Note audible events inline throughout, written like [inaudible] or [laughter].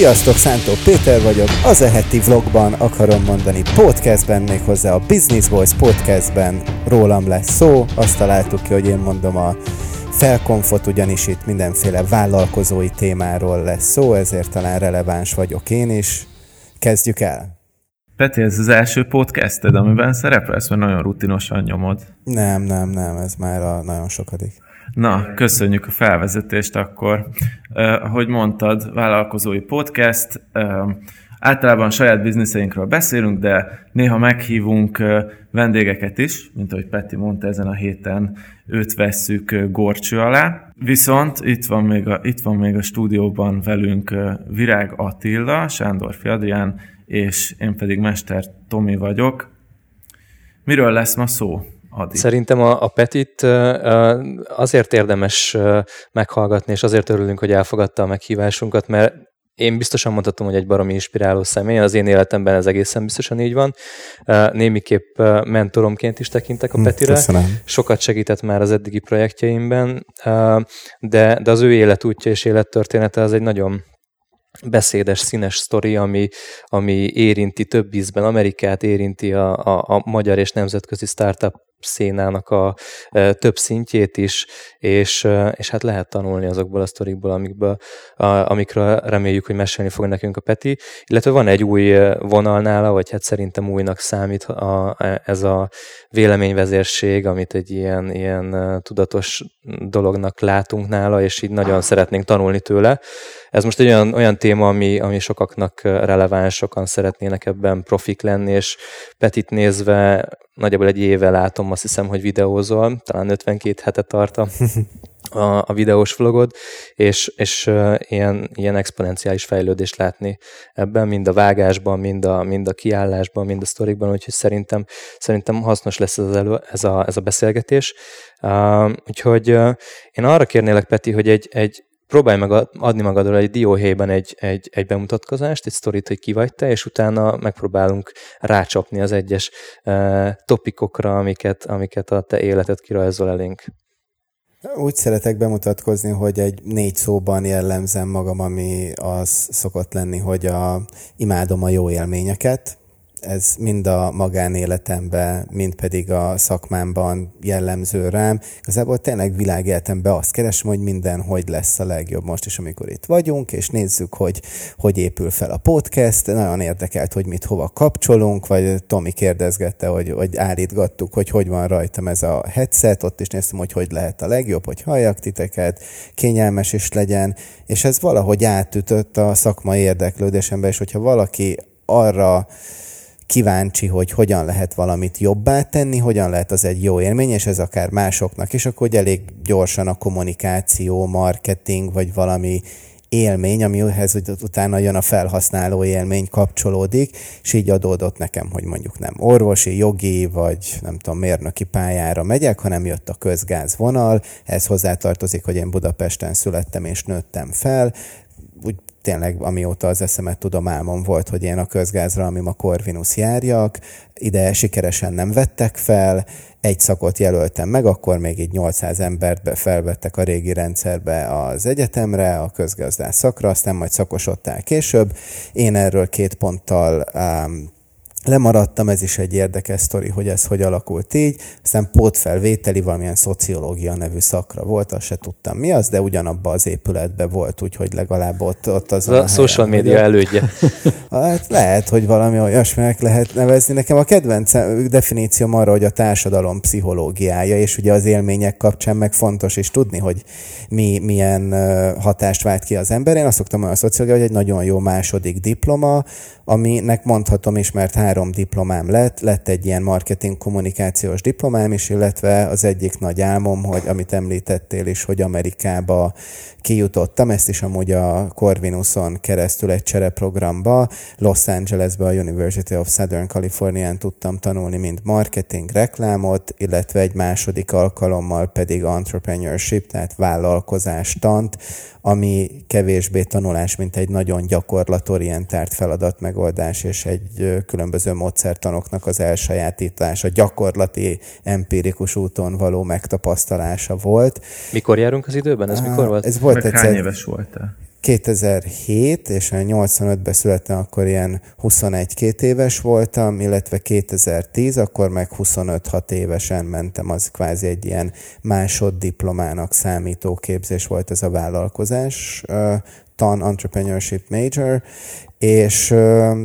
Sziasztok, Szántó Péter vagyok, az a heti vlogban akarom mondani podcastben, méghozzá a Business Boys podcastben rólam lesz szó, azt találtuk ki, hogy én mondom a felkonfot, ugyanis itt mindenféle vállalkozói témáról lesz szó, ezért talán releváns vagyok én is. Kezdjük el! Peti, ez az első podcasted, amiben szerepelsz, mert nagyon rutinosan nyomod. Nem, nem, nem, ez már a nagyon sokadik. Na, köszönjük a felvezetést akkor. Uh, ahogy mondtad, vállalkozói podcast. Általában saját bizniszeinkről beszélünk, de néha meghívunk vendégeket is, mint ahogy Peti mondta, ezen a héten őt vesszük gorcső alá. Viszont itt van még a, itt van még a stúdióban velünk Virág Attila, Sándor Adrián, és én pedig Mester Tomi vagyok. Miről lesz ma szó? Adi. Szerintem a, a Petit azért érdemes meghallgatni, és azért örülünk, hogy elfogadta a meghívásunkat, mert én biztosan mondhatom, hogy egy baromi inspiráló személy, az én életemben ez egészen biztosan így van. Némiképp mentoromként is tekintek a hm, Petire. Köszönöm. Sokat segített már az eddigi projektjeimben, de, de az ő életútja és élettörténete az egy nagyon beszédes, színes sztori, ami, ami érinti több ízben Amerikát, érinti a, a, a magyar és nemzetközi startup szénának a e, több szintjét is, és, e, és hát lehet tanulni azokból a sztorikból, amikből, amikről reméljük, hogy mesélni fog nekünk a Peti. Illetve van egy új e, vonal nála, vagy hát szerintem újnak számít a, ez a véleményvezérség, amit egy ilyen, ilyen tudatos dolognak látunk nála, és így nagyon szeretnénk tanulni tőle. Ez most egy olyan, olyan téma, ami, ami sokaknak releváns, sokan szeretnének ebben profik lenni, és Petit nézve nagyjából egy éve látom, azt hiszem, hogy videózol, talán 52 hete tart a, [laughs] a, a videós vlogod, és, és ilyen, ilyen exponenciális fejlődést látni ebben, mind a vágásban, mind a, mind a kiállásban, mind a sztorikban, úgyhogy szerintem, szerintem hasznos lesz ez, elő, ez, a, ez a beszélgetés. Uh, úgyhogy uh, én arra kérnélek, Peti, hogy egy, egy próbálj meg adni magadról egy dióhéjban egy, egy, egy bemutatkozást, egy sztorit, hogy ki vagy te, és utána megpróbálunk rácsapni az egyes uh, topikokra, amiket, amiket a te életed kirajzol elénk. Úgy szeretek bemutatkozni, hogy egy négy szóban jellemzem magam, ami az szokott lenni, hogy a, imádom a jó élményeket, ez mind a magánéletemben, mind pedig a szakmámban jellemző rám. Igazából tényleg világéletemben azt keresem, hogy minden hogy lesz a legjobb most is, amikor itt vagyunk, és nézzük, hogy hogy épül fel a podcast. Nagyon érdekelt, hogy mit hova kapcsolunk, vagy Tomi kérdezgette, hogy, hogy állítgattuk, hogy hogy van rajtam ez a headset, ott is néztem, hogy hogy lehet a legjobb, hogy halljak titeket, kényelmes is legyen, és ez valahogy átütött a szakmai érdeklődésembe, és hogyha valaki arra kíváncsi, hogy hogyan lehet valamit jobbá tenni, hogyan lehet az egy jó élmény, és ez akár másoknak is, akkor hogy elég gyorsan a kommunikáció, marketing, vagy valami élmény, amihez utána jön a felhasználó élmény, kapcsolódik, és így adódott nekem, hogy mondjuk nem orvosi, jogi, vagy nem tudom, mérnöki pályára megyek, hanem jött a közgáz vonal, ez hozzátartozik, hogy én Budapesten születtem és nőttem fel, tényleg amióta az eszemet tudom, álmom volt, hogy én a közgázra, ami ma Corvinus járjak, ide sikeresen nem vettek fel, egy szakot jelöltem meg, akkor még így 800 embert be felvettek a régi rendszerbe az egyetemre, a közgazdás szakra, aztán majd szakosodtál később. Én erről két ponttal um, Lemaradtam, ez is egy érdekes sztori, hogy ez hogy alakult így. Aztán pótfelvételi valamilyen szociológia nevű szakra volt, azt se tudtam mi az, de ugyanabban az épületben volt, úgyhogy legalább ott, ott az a, a social media elődje. [laughs] Hát lehet, hogy valami olyasminek lehet nevezni. Nekem a kedvenc definícióm arra, hogy a társadalom pszichológiája, és ugye az élmények kapcsán meg fontos is tudni, hogy mi, milyen hatást vált ki az ember. Én azt szoktam a szociológia, hogy egy nagyon jó második diploma, aminek mondhatom is, mert három diplomám lett, lett egy ilyen marketing kommunikációs diplomám is, illetve az egyik nagy álmom, hogy amit említettél is, hogy Amerikába kijutottam, ezt is amúgy a Corvinuson keresztül egy csereprogramba, Los Angelesbe a University of Southern California-n tudtam tanulni, mint marketing, reklámot, illetve egy második alkalommal pedig entrepreneurship, tehát vállalkozástant, ami kevésbé tanulás, mint egy nagyon gyakorlatorientált feladat megoldás, és egy különböző módszertanoknak az elsajátítása, gyakorlati, empirikus úton való megtapasztalása volt. Mikor járunk az időben? Ez mikor volt? Ez volt Meg egyszer... Hány éves voltál? 2007 és 85-ben születtem, akkor ilyen 21-2 éves voltam, illetve 2010, akkor meg 25-6 évesen mentem, az kvázi egy ilyen másoddiplomának számító képzés volt ez a vállalkozás, tan Entrepreneurship Major, és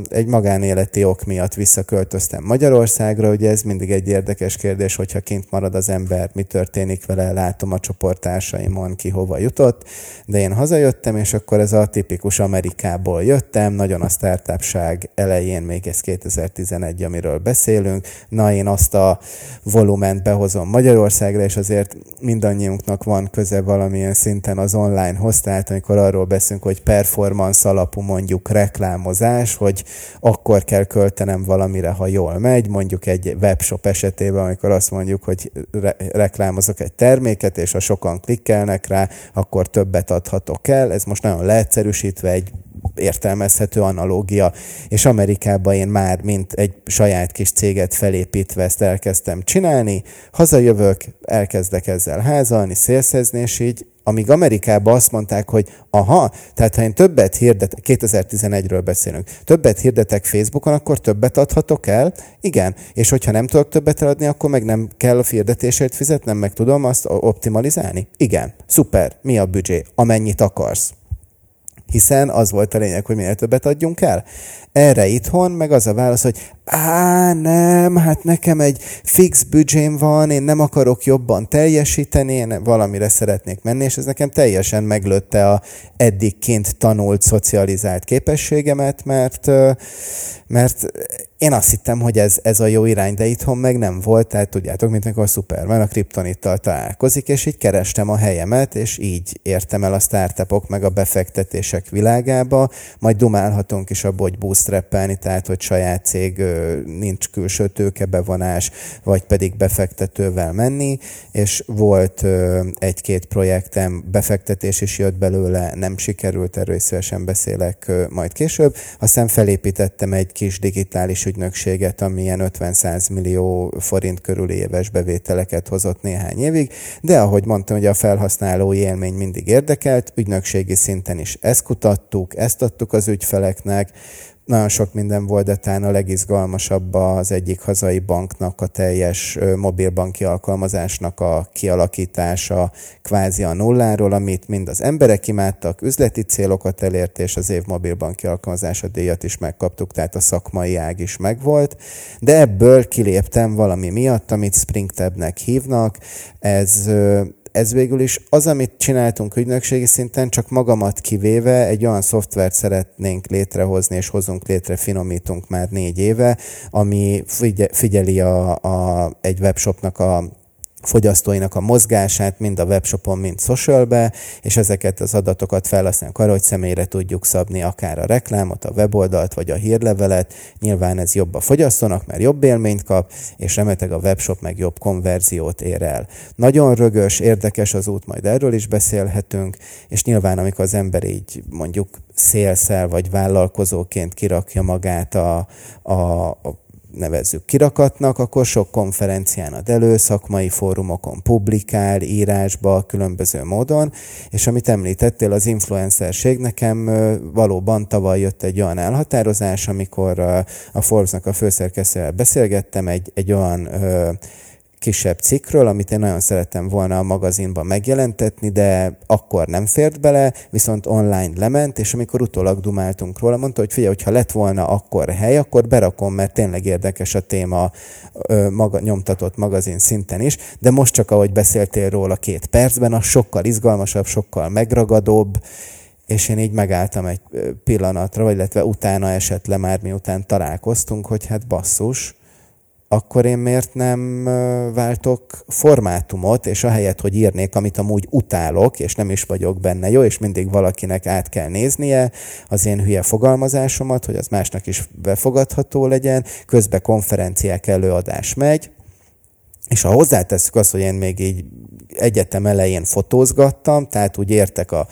egy magánéleti ok miatt visszaköltöztem Magyarországra, ugye ez mindig egy érdekes kérdés, hogyha kint marad az ember, mi történik vele, látom a csoporttársaimon, ki hova jutott, de én hazajöttem, és akkor ez a tipikus Amerikából jöttem, nagyon a startupság elején, még ez 2011, amiről beszélünk, na én azt a volument behozom Magyarországra, és azért mindannyiunknak van köze valamilyen szinten az onlinehoz, tehát amikor arról beszélünk, hogy performance alapú mondjuk reklám, reklámozás, hogy akkor kell költenem valamire, ha jól megy, mondjuk egy webshop esetében, amikor azt mondjuk, hogy re- reklámozok egy terméket, és ha sokan klikkelnek rá, akkor többet adhatok el. Ez most nagyon leegyszerűsítve egy értelmezhető analógia, és Amerikában én már, mint egy saját kis céget felépítve ezt elkezdtem csinálni, hazajövök, elkezdek ezzel házalni, szélszezni, és így amíg Amerikában azt mondták, hogy aha, tehát ha én többet hirdetek, 2011-ről beszélünk, többet hirdetek Facebookon, akkor többet adhatok el? Igen. És hogyha nem tudok többet eladni, akkor meg nem kell a hirdetésért fizetnem, meg tudom azt optimalizálni? Igen. Szuper. Mi a büdzsé? Amennyit akarsz hiszen az volt a lényeg, hogy minél többet adjunk el. Erre itthon meg az a válasz, hogy á, nem, hát nekem egy fix büdzsém van, én nem akarok jobban teljesíteni, én valamire szeretnék menni, és ez nekem teljesen meglőtte a eddig kint tanult, szocializált képességemet, mert, mert én azt hittem, hogy ez, ez a jó irány, de itthon meg nem volt, tehát tudjátok, mint amikor a Superman a kriptonittal találkozik, és így kerestem a helyemet, és így értem el a startupok meg a befektetések világába, majd dumálhatunk is abból, hogy bootstrappelni, tehát hogy saját cég nincs külső tőkebevonás, vagy pedig befektetővel menni, és volt egy-két projektem, befektetés is jött belőle, nem sikerült, erről szívesen beszélek majd később, aztán felépítettem egy kis digitális ügynökséget, ami ilyen 50-100 millió forint körül éves bevételeket hozott néhány évig, de ahogy mondtam, hogy a felhasználói élmény mindig érdekelt, ügynökségi szinten is ezt kutattuk, ezt adtuk az ügyfeleknek, nagyon sok minden volt, de talán a legizgalmasabb az egyik hazai banknak a teljes mobilbanki alkalmazásnak a kialakítása kvázi a nulláról, amit mind az emberek imádtak, üzleti célokat elért, és az év mobilbanki alkalmazása díjat is megkaptuk, tehát a szakmai ág is megvolt, de ebből kiléptem valami miatt, amit Springtabnek hívnak, ez ez végül is az, amit csináltunk ügynökségi szinten, csak magamat kivéve egy olyan szoftvert szeretnénk létrehozni, és hozunk létre, finomítunk már négy éve, ami figyeli a, a, egy webshopnak a fogyasztóinak a mozgását, mind a webshopon, mind socialbe, és ezeket az adatokat felhasználjuk arra, hogy személyre tudjuk szabni akár a reklámot, a weboldalt, vagy a hírlevelet. Nyilván ez jobb a fogyasztónak, mert jobb élményt kap, és remeteg a webshop meg jobb konverziót ér el. Nagyon rögös, érdekes az út, majd erről is beszélhetünk, és nyilván amikor az ember így mondjuk szélszel vagy vállalkozóként kirakja magát a, a, a nevezzük kirakatnak, akkor sok konferencián ad elő, szakmai fórumokon publikál, írásba, különböző módon, és amit említettél, az influencerség, nekem valóban tavaly jött egy olyan elhatározás, amikor a Forbes-nak a főszerkesztővel beszélgettem, egy, egy olyan kisebb cikkről, amit én nagyon szerettem volna a magazinban megjelentetni, de akkor nem fért bele, viszont online lement, és amikor utólag dumáltunk róla, mondta, hogy figyelj, hogyha lett volna akkor hely, akkor berakom, mert tényleg érdekes a téma maga, nyomtatott magazin szinten is, de most csak ahogy beszéltél róla két percben, az sokkal izgalmasabb, sokkal megragadóbb, és én így megálltam egy pillanatra, vagy illetve utána esett le már, miután találkoztunk, hogy hát basszus, akkor én miért nem váltok formátumot, és ahelyett, hogy írnék, amit amúgy utálok, és nem is vagyok benne jó, és mindig valakinek át kell néznie az én hülye fogalmazásomat, hogy az másnak is befogadható legyen, közben konferenciák előadás megy, és ha hozzátesszük azt, hogy én még így egyetem elején fotózgattam, tehát úgy értek a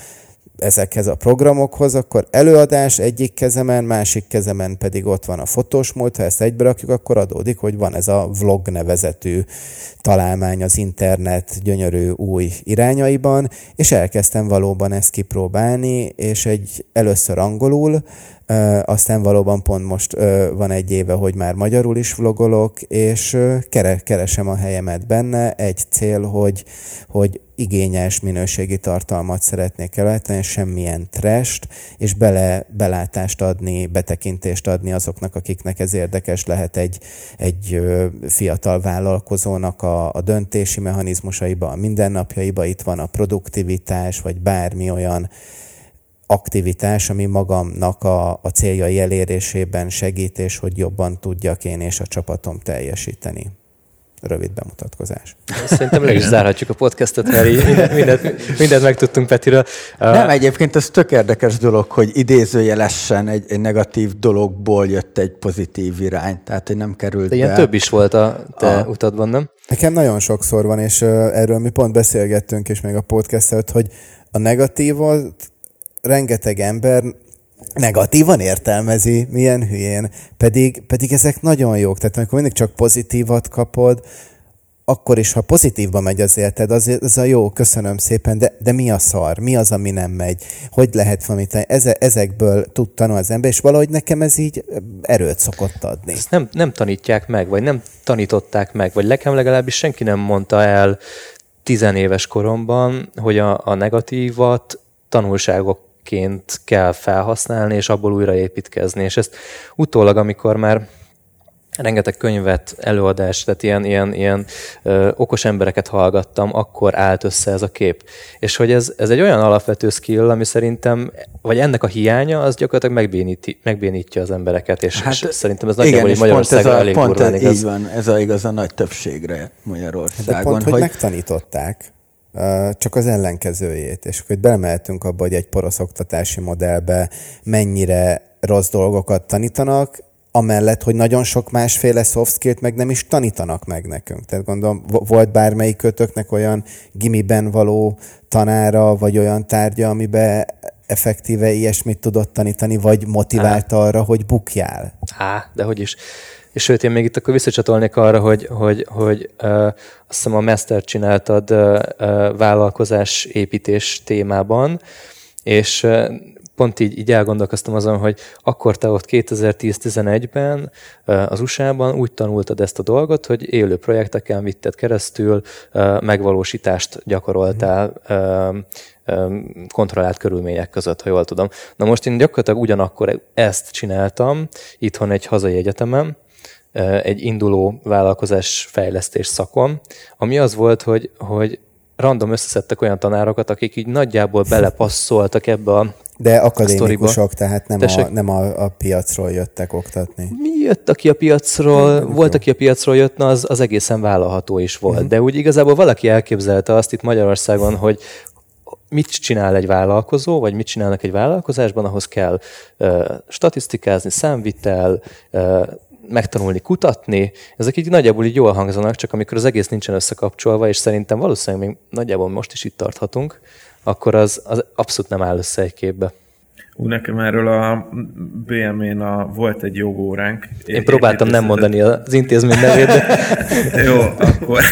ezekhez a programokhoz, akkor előadás egyik kezemen, másik kezemen pedig ott van a fotós mód, ha ezt egybe rakjuk, akkor adódik, hogy van ez a vlog nevezetű találmány az internet gyönyörű új irányaiban, és elkezdtem valóban ezt kipróbálni, és egy először angolul, aztán valóban pont most van egy éve, hogy már magyarul is vlogolok, és keresem a helyemet benne. Egy cél, hogy, hogy igényes minőségi tartalmat szeretnék előállítani, semmilyen trest, és bele, belátást adni, betekintést adni azoknak, akiknek ez érdekes lehet egy, egy fiatal vállalkozónak a, a döntési mechanizmusaiba, a mindennapjaiba. Itt van a produktivitás, vagy bármi olyan aktivitás, ami magamnak a, a céljai elérésében segít, és hogy jobban tudjak én és a csapatom teljesíteni. Rövid bemutatkozás. Szerintem le is zárhatjuk a podcastot, mert így mindent, mindent, mindent megtudtunk Petiről. Nem, egyébként ez tök érdekes dolog, hogy idézőjelesen egy, egy negatív dologból jött egy pozitív irány, tehát hogy nem került De ilyen be. több is volt a te a... utadban, nem? Nekem nagyon sokszor van, és erről mi pont beszélgettünk is még a podcast előtt, hogy a negatívot rengeteg ember negatívan értelmezi, milyen hülyén, pedig, pedig ezek nagyon jók. Tehát amikor mindig csak pozitívat kapod, akkor is, ha pozitívba megy az életed, az, az a jó, köszönöm szépen, de, de mi a szar? Mi az, ami nem megy? Hogy lehet valamit? Eze, ezekből tud tanulni az ember, és valahogy nekem ez így erőt szokott adni. Ezt nem, nem tanítják meg, vagy nem tanították meg, vagy nekem legalábbis senki nem mondta el tizenéves koromban, hogy a, a negatívat tanulságok ként kell felhasználni, és abból újraépítkezni. És ezt utólag, amikor már rengeteg könyvet, előadást, tehát ilyen, ilyen, ilyen ö, okos embereket hallgattam, akkor állt össze ez a kép. És hogy ez, ez egy olyan alapvető skill, ami szerintem, vagy ennek a hiánya, az gyakorlatilag megbéníti, megbénítja az embereket, és, hát, és szerintem ez nagyjából igen, Magyarországon pont ez a, elég pont ez, igaz. Így van, ez a igaz a nagy többségre Magyarországon. De pont, hogy, hogy megtanították csak az ellenkezőjét. És akkor belemeltünk abba, hogy egy porosz oktatási modellbe mennyire rossz dolgokat tanítanak, amellett, hogy nagyon sok másféle soft skill meg nem is tanítanak meg nekünk. Tehát gondolom, volt bármelyik kötöknek olyan gimiben való tanára, vagy olyan tárgya, amiben effektíve ilyesmit tudott tanítani, vagy motiválta arra, hogy bukjál. Á, de hogy is. És sőt, én még itt akkor visszacsatolnék arra, hogy, hogy, hogy uh, azt hiszem a Master csináltad uh, uh, vállalkozás építés témában, és uh, pont így, így elgondolkoztam azon, hogy akkor te ott 2010-11-ben az USA-ban úgy tanultad ezt a dolgot, hogy élő projekteken vitted keresztül, megvalósítást gyakoroltál kontrollált körülmények között, ha jól tudom. Na most én gyakorlatilag ugyanakkor ezt csináltam itthon egy hazai egyetemen, egy induló vállalkozás fejlesztés szakon, ami az volt, hogy, hogy random összeszedtek olyan tanárokat, akik így nagyjából belepasszoltak ebbe a de akadémikusok, tehát nem, a, nem a, a piacról jöttek oktatni. Mi jött, aki a piacról, nem, volt, aki a piacról jött, na az, az egészen vállalható is volt. Uh-huh. De úgy igazából valaki elképzelte azt itt Magyarországon, hogy mit csinál egy vállalkozó, vagy mit csinálnak egy vállalkozásban, ahhoz kell uh, statisztikázni, számvitel, uh, megtanulni kutatni, ezek így nagyjából így jól hangzanak, csak amikor az egész nincsen összekapcsolva, és szerintem valószínűleg még nagyjából most is itt tarthatunk, akkor az, az abszolút nem áll össze egy képbe. Ú, nekem erről a BM-én a, volt egy jogóránk. Én próbáltam nem mondani az intézmény nevét, de... [laughs] Jó, akkor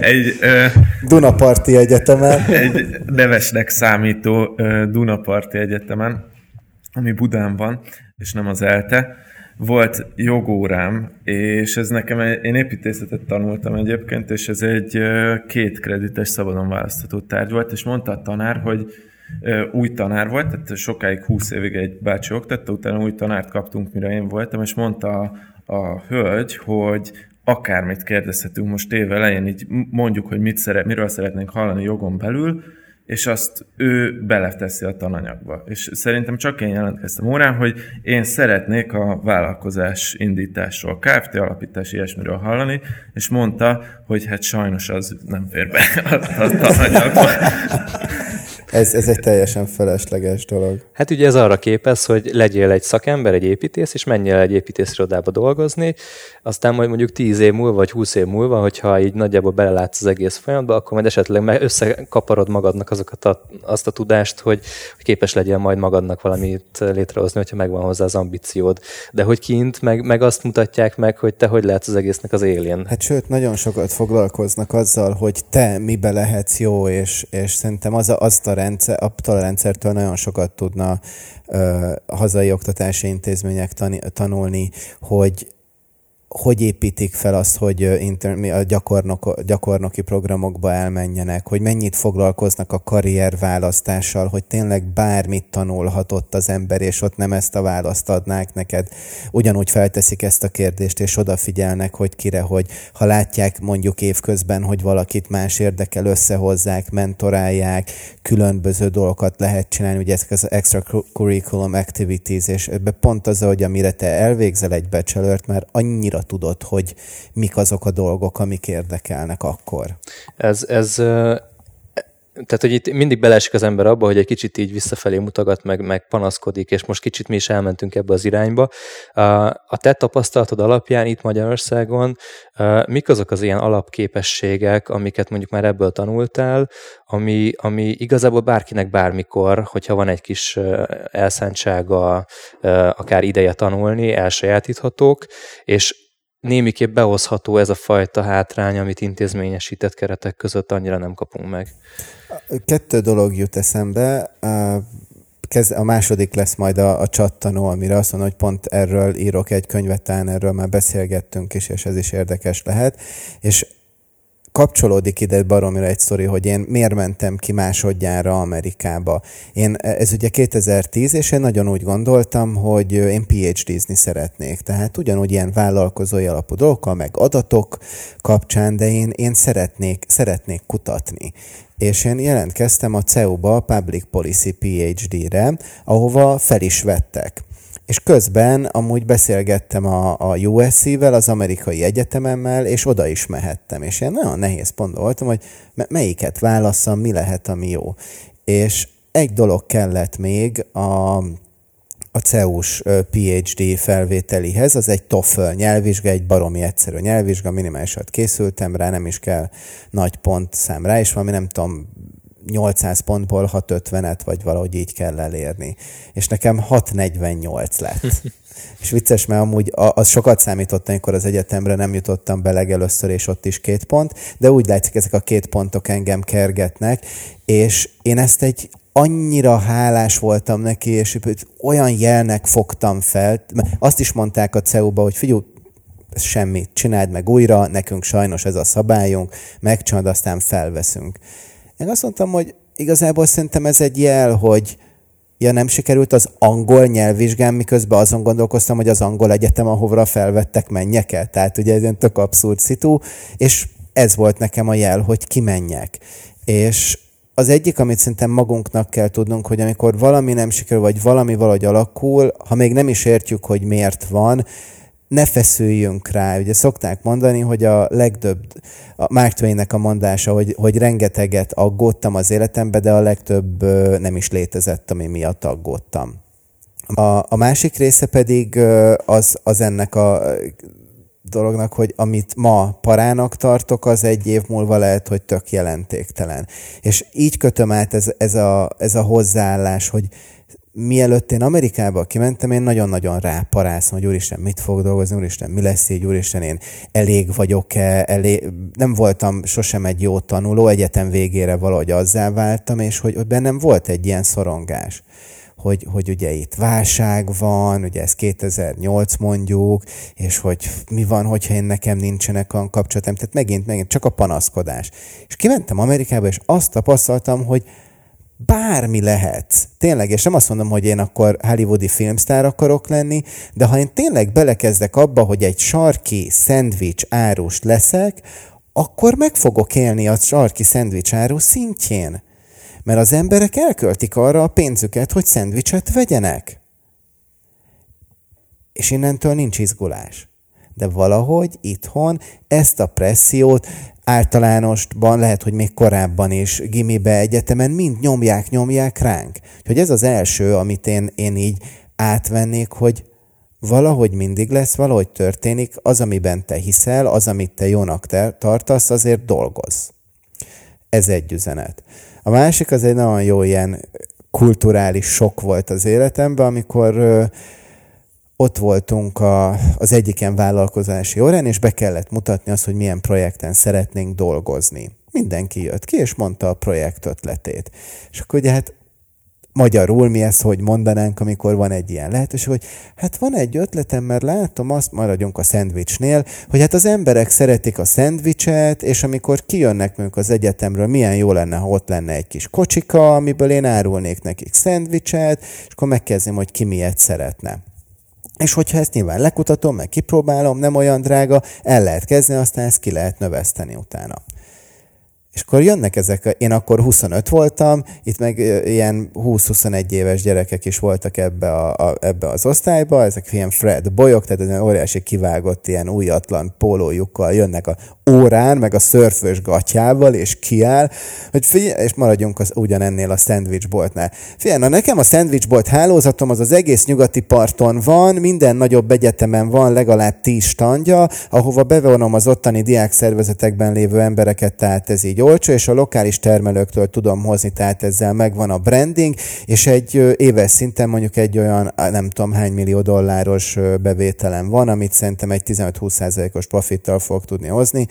egy... Ö, Dunaparti Egyetemen. [laughs] Egy nevesnek számító ö, Dunaparti Egyetemen, ami Budán van, és nem az ELTE volt jogórám, és ez nekem, én építészetet tanultam egyébként, és ez egy két kredites szabadon választható tárgy volt, és mondta a tanár, hogy új tanár volt, tehát sokáig 20 évig egy bácsi oktatta, utána új tanárt kaptunk, mire én voltam, és mondta a, a hölgy, hogy akármit kérdezhetünk most év elején, így mondjuk, hogy mit szeret, miről szeretnénk hallani jogon belül, és azt ő beleteszi a tananyagba. És szerintem csak én jelentkeztem órán, hogy én szeretnék a vállalkozás indításról, Kft. alapítás ilyesmiről hallani, és mondta, hogy hát sajnos az nem fér be a, [laughs] a tananyagba. Ez, ez egy teljesen felesleges dolog. Hát ugye ez arra képez, hogy legyél egy szakember, egy építész, és menjél egy építészirodába dolgozni, aztán majd mondjuk 10 év múlva, vagy 20 év múlva, hogyha így nagyjából belelátsz az egész folyamatba, akkor majd esetleg összekaparod magadnak azokat a, azt a tudást, hogy, hogy képes legyél majd magadnak valamit létrehozni, hogyha megvan hozzá az ambíciód. De hogy kint meg, meg azt mutatják meg, hogy te hogy lehetsz az egésznek az élén. Hát sőt, nagyon sokat foglalkoznak azzal, hogy te mibe lehetsz jó, és, és szerintem az a, azt a rendszer, attól a rendszertől nagyon sokat tudna ö, hazai oktatási intézmények tani, tanulni, hogy hogy építik fel azt, hogy a gyakornok, gyakornoki programokba elmenjenek, hogy mennyit foglalkoznak a karrierválasztással, hogy tényleg bármit tanulhatott az ember, és ott nem ezt a választ adnák neked. Ugyanúgy felteszik ezt a kérdést, és odafigyelnek, hogy kire, hogy ha látják mondjuk évközben, hogy valakit más érdekel, összehozzák, mentorálják, különböző dolgokat lehet csinálni, ugye ezek az extracurriculum activities, és ebbe pont az, hogy amire te elvégzel egy bachelor már annyira annyira tudod, hogy mik azok a dolgok, amik érdekelnek akkor. Ez, ez tehát, hogy itt mindig belesik az ember abba, hogy egy kicsit így visszafelé mutogat, meg, meg panaszkodik, és most kicsit mi is elmentünk ebbe az irányba. A te tapasztalatod alapján itt Magyarországon mik azok az ilyen alapképességek, amiket mondjuk már ebből tanultál, ami, ami igazából bárkinek bármikor, hogyha van egy kis elszántsága, akár ideje tanulni, elsajátíthatók, és némiképp behozható ez a fajta hátrány, amit intézményesített keretek között annyira nem kapunk meg. Kettő dolog jut eszembe. A második lesz majd a, a csattanó, amire azt mondom, hogy pont erről írok egy könyvet, talán erről már beszélgettünk is, és ez is érdekes lehet. És kapcsolódik ide baromira egy sztori, hogy én miért mentem ki másodjára Amerikába. Én, ez ugye 2010, és én nagyon úgy gondoltam, hogy én PhD-zni szeretnék. Tehát ugyanúgy ilyen vállalkozói alapú dolgokkal, meg adatok kapcsán, de én, én szeretnék, szeretnék kutatni és én jelentkeztem a CEU-ba a Public Policy PhD-re, ahova fel is vettek. És közben amúgy beszélgettem a, a USC-vel, az amerikai egyetememmel, és oda is mehettem. És én nagyon nehéz pont voltam, hogy melyiket válasszam, mi lehet, ami jó. És egy dolog kellett még a, a CEUS PhD felvételihez, az egy TOEFL nyelvvizsga, egy baromi egyszerű nyelvvizsga, minimálisat készültem rá, nem is kell nagy pont szám rá, és valami nem tudom, 800 pontból 650-et, vagy valahogy így kell elérni. És nekem 648 lett. [laughs] és vicces, mert amúgy az sokat számított, amikor az egyetemre nem jutottam be legelőször, és ott is két pont, de úgy látszik, ezek a két pontok engem kergetnek, és én ezt egy annyira hálás voltam neki, és olyan jelnek fogtam fel. Azt is mondták a CEU-ba, hogy figyelj, semmit, csináld meg újra, nekünk sajnos ez a szabályunk, megcsinálod, aztán felveszünk. Én azt mondtam, hogy igazából szerintem ez egy jel, hogy ja nem sikerült az angol nyelvvizsgám, miközben azon gondolkoztam, hogy az angol egyetem, ahovra felvettek, menjek el. Tehát ugye ez egy tök abszurd szitu, és ez volt nekem a jel, hogy kimenjek. És az egyik, amit szerintem magunknak kell tudnunk, hogy amikor valami nem sikerül, vagy valami valahogy alakul, ha még nem is értjük, hogy miért van, ne feszüljünk rá. Ugye szokták mondani, hogy a legtöbb, a Mark Twainnek a mondása, hogy, hogy rengeteget aggódtam az életembe, de a legtöbb nem is létezett, ami miatt aggódtam. A, a másik része pedig az, az ennek a dolognak, hogy amit ma parának tartok, az egy év múlva lehet, hogy tök jelentéktelen. És így kötöm át ez, ez, a, ez a hozzáállás, hogy mielőtt én Amerikába kimentem, én nagyon-nagyon ráparáztam, hogy úristen, mit fog dolgozni, úristen, mi lesz így, úristen, én elég vagyok-e, elég... nem voltam sosem egy jó tanuló, egyetem végére valahogy azzá váltam, és hogy, hogy bennem volt egy ilyen szorongás hogy, hogy ugye itt válság van, ugye ez 2008 mondjuk, és hogy mi van, hogyha én nekem nincsenek olyan kapcsolatom, tehát megint, megint csak a panaszkodás. És kimentem Amerikába, és azt tapasztaltam, hogy bármi lehet. Tényleg, és nem azt mondom, hogy én akkor hollywoodi filmsztár akarok lenni, de ha én tényleg belekezdek abba, hogy egy sarki szendvics árus leszek, akkor meg fogok élni a sarki szendvics árus szintjén. Mert az emberek elköltik arra a pénzüket, hogy szendvicset vegyenek. És innentől nincs izgulás. De valahogy itthon ezt a pressziót általánosban, lehet, hogy még korábban is, gimibe, egyetemen mind nyomják, nyomják ránk. Hogy ez az első, amit én, én így átvennék, hogy valahogy mindig lesz, valahogy történik, az, amiben te hiszel, az, amit te jónak te tartasz, azért dolgoz. Ez egy üzenet. A másik az egy nagyon jó ilyen kulturális sok volt az életemben, amikor ott voltunk a, az egyiken vállalkozási órán, és be kellett mutatni azt, hogy milyen projekten szeretnénk dolgozni. Mindenki jött ki, és mondta a projekt ötletét. És akkor ugye hát magyarul mi ezt hogy mondanánk, amikor van egy ilyen lehetőség, hogy hát van egy ötletem, mert látom, azt maradjunk a szendvicsnél, hogy hát az emberek szeretik a szendvicset, és amikor kijönnek mondjuk az egyetemről, milyen jó lenne, ha ott lenne egy kis kocsika, amiből én árulnék nekik szendvicset, és akkor megkezdem, hogy ki miért szeretne. És hogyha ezt nyilván lekutatom, meg kipróbálom, nem olyan drága, el lehet kezdeni, aztán ezt ki lehet növeszteni utána. És akkor jönnek ezek, én akkor 25 voltam, itt meg ilyen 20-21 éves gyerekek is voltak ebbe, a, a, ebbe az osztályba, ezek ilyen Fred bolyok, tehát egy óriási kivágott ilyen újatlan pólójukkal jönnek a órán, meg a szörfös gatyával, és kiáll, hogy figyelj, és maradjunk az, ugyanennél a szendvicsboltnál. Figyelj, na nekem a szendvicsbolt hálózatom az az egész nyugati parton van, minden nagyobb egyetemen van legalább tíz standja, ahova bevonom az ottani diákszervezetekben lévő embereket, tehát ez így olcsó, és a lokális termelőktől tudom hozni, tehát ezzel megvan a branding, és egy éves szinten mondjuk egy olyan nem tudom hány millió dolláros bevételem van, amit szerintem egy 15-20%-os profittal fog tudni hozni,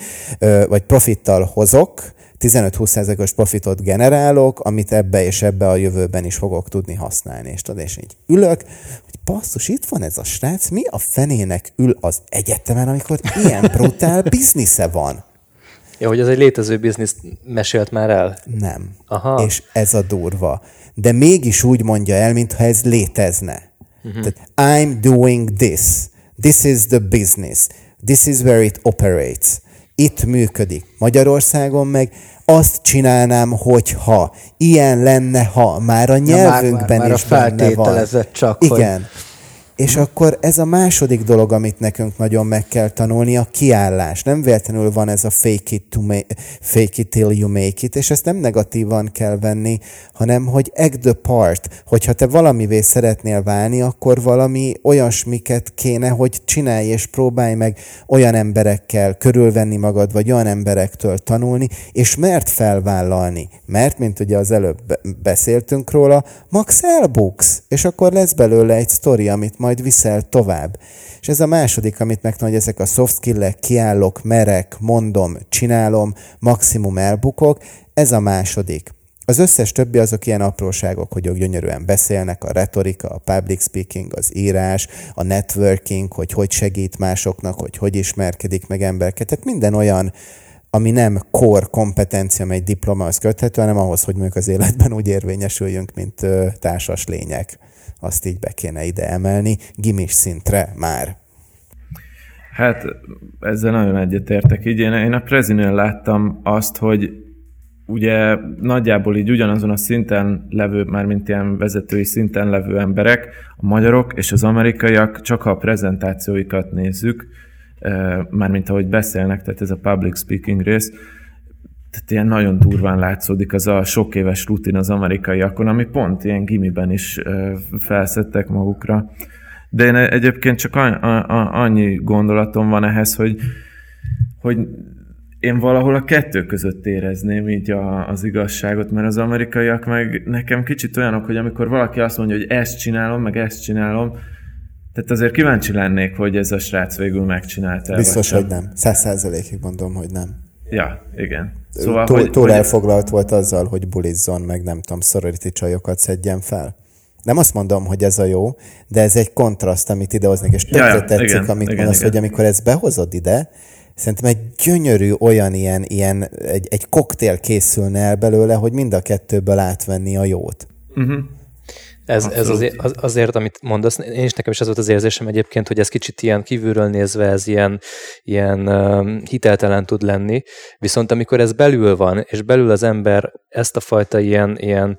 vagy profittal hozok, 15-20%-os profitot generálok, amit ebbe és ebbe a jövőben is fogok tudni használni. És tudod, és így ülök, hogy basszus, itt van ez a srác, mi a fenének ül az egyetemen, amikor ilyen brutál biznisze van? Ja, hogy ez egy létező biznisz mesélt már el? Nem. Aha. És ez a durva. De mégis úgy mondja el, mintha ez létezne. Uh-huh. Tehát I'm doing this. This is the business. This is where it operates. Itt működik. Magyarországon meg azt csinálnám, hogyha ilyen lenne, ha már a nyelvünkben ja, már, már, már is a benne van. csak, Igen. Hogy és akkor ez a második dolog, amit nekünk nagyon meg kell tanulni, a kiállás. Nem véletlenül van ez a fake it, to make, fake it till you make it, és ezt nem negatívan kell venni, hanem hogy act the part. Hogyha te valamivé szeretnél válni, akkor valami olyasmiket kéne, hogy csinálj és próbálj meg olyan emberekkel körülvenni magad, vagy olyan emberektől tanulni, és mert felvállalni. Mert, mint ugye az előbb beszéltünk róla, max elbuksz, és akkor lesz belőle egy sztori, amit majd viszel tovább. És ez a második, amit megtanul, hogy ezek a soft skill-ek, kiállok, merek, mondom, csinálom, maximum elbukok, ez a második. Az összes többi azok ilyen apróságok, hogy ők gyönyörűen beszélnek, a retorika, a public speaking, az írás, a networking, hogy hogy segít másoknak, hogy hogy ismerkedik meg embereket. Tehát minden olyan, ami nem core kompetencia, amely diplomához köthető, hanem ahhoz, hogy mondjuk az életben úgy érvényesüljünk, mint társas lények azt így be kéne ide emelni, gimis szintre már. Hát ezzel nagyon egyetértek. Így én, én a Prezinél láttam azt, hogy ugye nagyjából így ugyanazon a szinten levő, már mint ilyen vezetői szinten levő emberek, a magyarok és az amerikaiak csak a prezentációikat nézzük, mármint ahogy beszélnek, tehát ez a public speaking rész, tehát ilyen nagyon durván látszódik az a sok éves rutin az amerikaiakon, ami pont ilyen gimiben is felszettek magukra. De én egyébként csak annyi gondolatom van ehhez, hogy, hogy én valahol a kettő között érezném így a, az igazságot, mert az amerikaiak meg nekem kicsit olyanok, hogy amikor valaki azt mondja, hogy ezt csinálom, meg ezt csinálom, tehát azért kíváncsi lennék, hogy ez a srác végül megcsinálta. Biztos, hogy nem. Száz százalékig mondom, hogy nem. Ja, igen. Szóval, túl, hogy, túl hogy... elfoglalt volt azzal, hogy bulizzon, meg nem tudom, szororiti csajokat szedjen fel. Nem azt mondom, hogy ez a jó, de ez egy kontraszt, amit idehoznék, és tökre ja, ja, tetszik, igen, amit igen, mondasz, igen. hogy amikor ezt behozod ide, szerintem egy gyönyörű olyan ilyen, ilyen egy, egy koktél készülne el belőle, hogy mind a kettőből átvenni a jót. Uh-huh. Ez, ez azért, az, azért, amit mondasz, én is nekem is az volt az érzésem egyébként, hogy ez kicsit ilyen kívülről nézve, ez ilyen, ilyen um, hiteltelen tud lenni, viszont amikor ez belül van, és belül az ember ezt a fajta ilyen, ilyen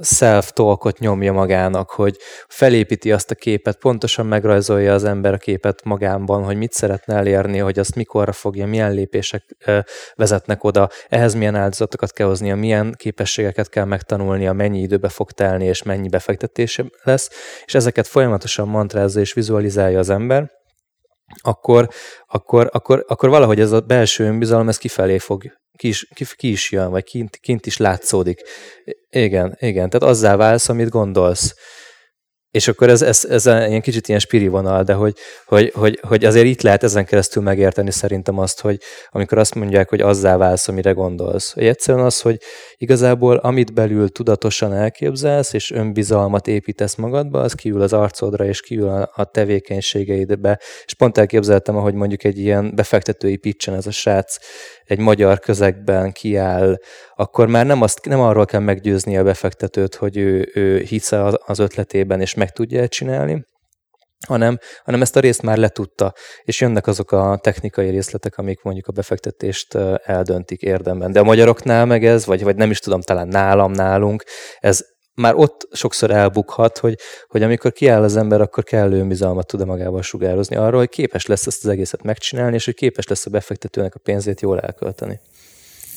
self-talkot nyomja magának, hogy felépíti azt a képet, pontosan megrajzolja az ember a képet magában, hogy mit szeretne elérni, hogy azt mikorra fogja, milyen lépések vezetnek oda, ehhez milyen áldozatokat kell hoznia, milyen képességeket kell megtanulnia, mennyi időbe fog telni, és mennyi befektetése lesz, és ezeket folyamatosan mantrázza és vizualizálja az ember, akkor, akkor, akkor, akkor valahogy ez a belső önbizalom, ez kifelé fog, ki is, ki, ki is jön, vagy kint, kint is látszódik. Igen, igen, tehát azzá válsz, amit gondolsz. És akkor ez, ez, ez ilyen kicsit ilyen spiri vonal, de hogy, hogy, hogy, hogy azért itt lehet ezen keresztül megérteni szerintem azt, hogy amikor azt mondják, hogy azzá válsz, amire gondolsz. Hogy egyszerűen az, hogy igazából amit belül tudatosan elképzelsz, és önbizalmat építesz magadba, az kiül az arcodra, és kiül a, a tevékenységeidbe. És pont elképzeltem, ahogy mondjuk egy ilyen befektetői pitchen ez a srác egy magyar közegben kiáll, akkor már nem, azt, nem arról kell meggyőzni a befektetőt, hogy ő, ő hisz az ötletében, és meg tudja csinálni, hanem, hanem ezt a részt már letudta, és jönnek azok a technikai részletek, amik mondjuk a befektetést eldöntik érdemben. De a magyaroknál meg ez, vagy, vagy nem is tudom, talán nálam, nálunk, ez már ott sokszor elbukhat, hogy, hogy amikor kiáll az ember, akkor kellő önbizalmat tud-e magával sugározni arról, hogy képes lesz ezt az egészet megcsinálni, és hogy képes lesz a befektetőnek a pénzét jól elkölteni.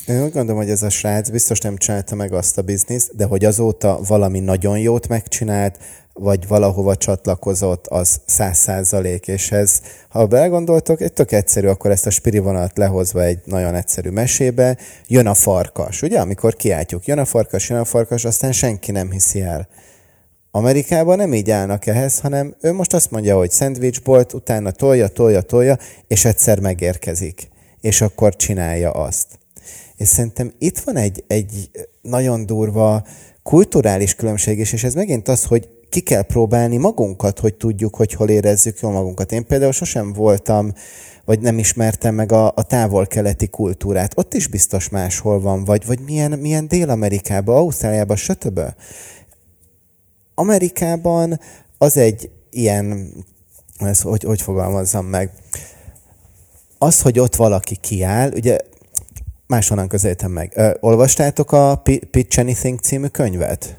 Én úgy gondolom, hogy ez a srác biztos nem csinálta meg azt a bizniszt, de hogy azóta valami nagyon jót megcsinált, vagy valahova csatlakozott, az száz százalék, és ez, ha belegondoltok, egy tök egyszerű, akkor ezt a spiri vonalat lehozva egy nagyon egyszerű mesébe, jön a farkas, ugye, amikor kiáltjuk, jön a farkas, jön a farkas, aztán senki nem hiszi el. Amerikában nem így állnak ehhez, hanem ő most azt mondja, hogy szendvicsbolt, utána tolja, tolja, tolja, és egyszer megérkezik. És akkor csinálja azt. És szerintem itt van egy, egy nagyon durva kulturális különbség is, és ez megint az, hogy ki kell próbálni magunkat, hogy tudjuk, hogy hol érezzük jól magunkat. Én például sosem voltam, vagy nem ismertem meg a, a távol-keleti kultúrát. Ott is biztos máshol van, vagy, vagy milyen, milyen Dél-Amerikában, Ausztráliában, stb. Amerikában az egy ilyen, ez, hogy, hogy fogalmazzam meg, az, hogy ott valaki kiáll, ugye máshonnan közelítem meg. Ö, olvastátok a Pitch Anything című könyvet?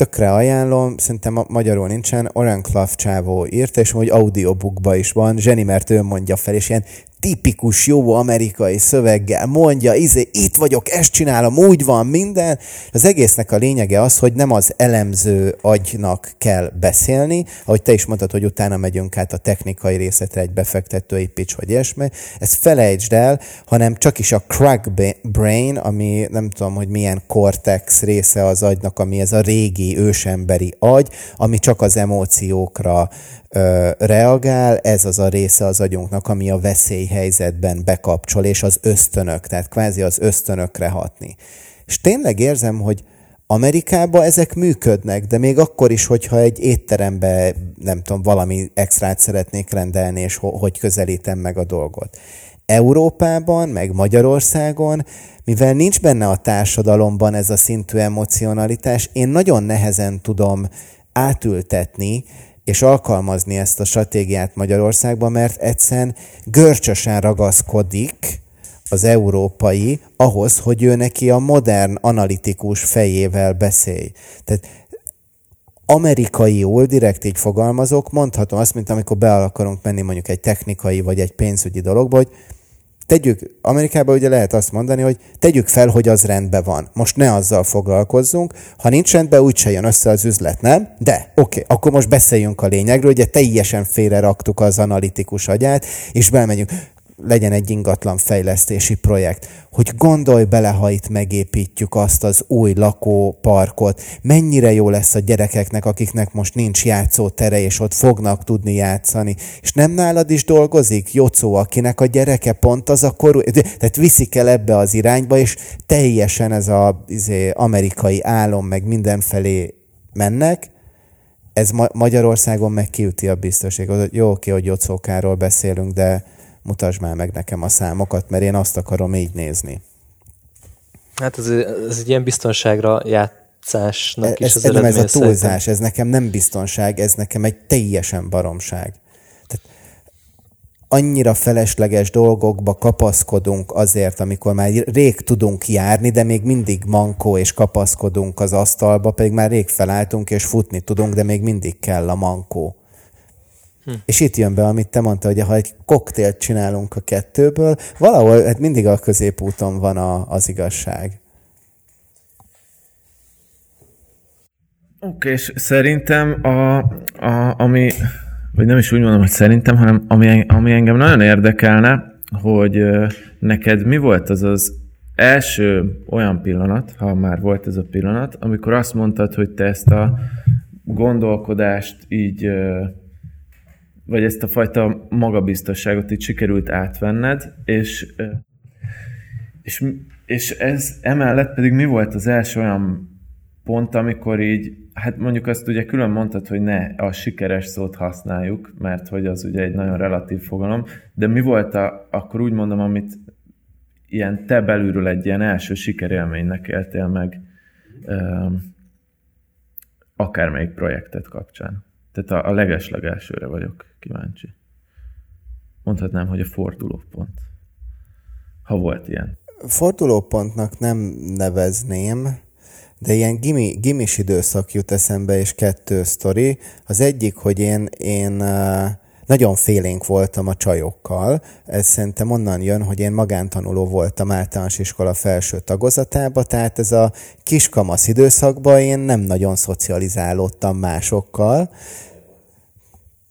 Tökre ajánlom, szerintem a magyarul nincsen, Oran Clough csávó írta, és hogy audiobookba is van, Zseni, mert ő mondja fel, és ilyen tipikus jó amerikai szöveggel mondja, izé, itt vagyok, ezt csinálom, úgy van minden. Az egésznek a lényege az, hogy nem az elemző agynak kell beszélni, ahogy te is mondtad, hogy utána megyünk át a technikai részletre egy befektetői pitch vagy ilyesmi, ezt felejtsd el, hanem csak is a crack brain, ami nem tudom, hogy milyen cortex része az agynak, ami ez a régi ősemberi agy, ami csak az emóciókra reagál, ez az a része az agyunknak, ami a veszélyhelyzetben bekapcsol, és az ösztönök, tehát kvázi az ösztönökre hatni. És tényleg érzem, hogy Amerikában ezek működnek, de még akkor is, hogyha egy étterembe, nem tudom, valami extrát szeretnék rendelni, és ho- hogy közelítem meg a dolgot. Európában, meg Magyarországon, mivel nincs benne a társadalomban ez a szintű emocionalitás, én nagyon nehezen tudom átültetni, és alkalmazni ezt a stratégiát Magyarországban, mert egyszerűen görcsösen ragaszkodik az európai ahhoz, hogy ő neki a modern analitikus fejével beszélj. Tehát amerikai direkt így fogalmazok, mondhatom azt, mint amikor be akarunk menni mondjuk egy technikai vagy egy pénzügyi dologba, hogy tegyük, Amerikában ugye lehet azt mondani, hogy tegyük fel, hogy az rendben van. Most ne azzal foglalkozzunk. Ha nincs rendben, úgyse jön össze az üzlet, nem? De, oké, okay, akkor most beszéljünk a lényegről. Ugye teljesen félre raktuk az analitikus agyát, és belmegyünk legyen egy ingatlan fejlesztési projekt, hogy gondolj bele, ha itt megépítjük azt az új lakóparkot, mennyire jó lesz a gyerekeknek, akiknek most nincs játszótere, és ott fognak tudni játszani. És nem nálad is dolgozik Jocó, akinek a gyereke pont az a korú, tehát viszik el ebbe az irányba, és teljesen ez az izé, amerikai álom, meg mindenfelé mennek, ez Ma- Magyarországon meg kiüti a biztosítékot. Jó, oké, hogy Jocókáról beszélünk, de mutasd már meg nekem a számokat, mert én azt akarom így nézni. Hát ez, ez egy ilyen biztonságra játszásnak ez, is az ez nem ez a túlzás, szerintem. ez nekem nem biztonság, ez nekem egy teljesen baromság. Tehát annyira felesleges dolgokba kapaszkodunk azért, amikor már rég tudunk járni, de még mindig mankó és kapaszkodunk az asztalba, pedig már rég felálltunk és futni tudunk, de még mindig kell a mankó. Hm. És itt jön be, amit te mondtad, hogy ha egy koktélt csinálunk a kettőből, valahol hát mindig a középúton van a, az igazság. Oké, okay, és szerintem a, a, ami vagy nem is úgy mondom, hogy szerintem, hanem ami, ami engem nagyon érdekelne, hogy neked mi volt az az első olyan pillanat, ha már volt ez a pillanat, amikor azt mondtad, hogy te ezt a gondolkodást így, vagy ezt a fajta magabiztosságot így sikerült átvenned, és, és, és ez emellett pedig mi volt az első olyan pont, amikor így Hát mondjuk azt ugye külön mondtad, hogy ne a sikeres szót használjuk, mert hogy az ugye egy nagyon relatív fogalom, de mi volt a, akkor úgy mondom, amit ilyen te belülről egy ilyen első sikerélménynek éltél meg akármelyik projektet kapcsán. Tehát a, a legeslegelsőre vagyok kíváncsi. Mondhatnám, hogy a fordulópont. Ha volt ilyen. Fordulópontnak nem nevezném, de ilyen gimi, gimis időszak jut eszembe, és kettő sztori. Az egyik, hogy én, én nagyon félénk voltam a csajokkal. Ez szerintem onnan jön, hogy én magántanuló voltam általános iskola felső tagozatába, tehát ez a kiskamasz időszakban én nem nagyon szocializálódtam másokkal,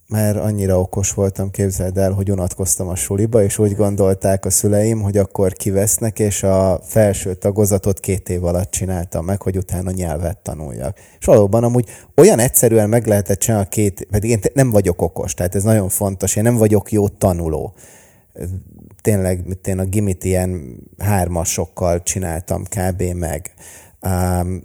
mert annyira okos voltam, képzeld el, hogy unatkoztam a suliba, és úgy gondolták a szüleim, hogy akkor kivesznek, és a felső tagozatot két év alatt csináltam meg, hogy utána nyelvet tanuljak. És valóban amúgy olyan egyszerűen meg lehetett csinálni a két, pedig én nem vagyok okos, tehát ez nagyon fontos, én nem vagyok jó tanuló. Tényleg, én a gimit ilyen hármasokkal csináltam kb. meg. Um,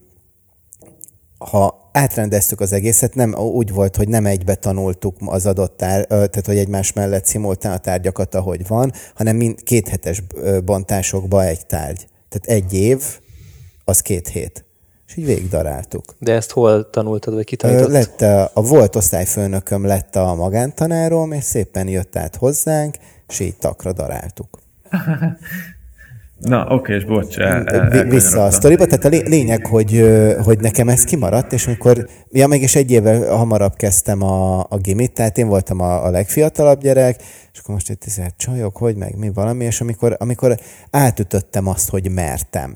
ha átrendeztük az egészet, nem úgy volt, hogy nem egybe tanultuk az adott tár, tehát hogy egymás mellett szimultán a tárgyakat, ahogy van, hanem mind két hetes bontásokba egy tárgy. Tehát egy év, az két hét. És így végigdaráltuk. De ezt hol tanultad, vagy kitanított? Lett a, a volt osztályfőnököm lett a magántanárom, és szépen jött át hozzánk, és így takra daráltuk. [laughs] Na, oké, és bocs. El, el, Vissza a sztoriba, tehát a lényeg, hogy, hogy nekem ez kimaradt, és amikor, ja, mégis egy évvel hamarabb kezdtem a, a gimit, tehát én voltam a, a legfiatalabb gyerek, és akkor most itt ezért csajok, hogy meg mi valami, és amikor, amikor átütöttem azt, hogy mertem,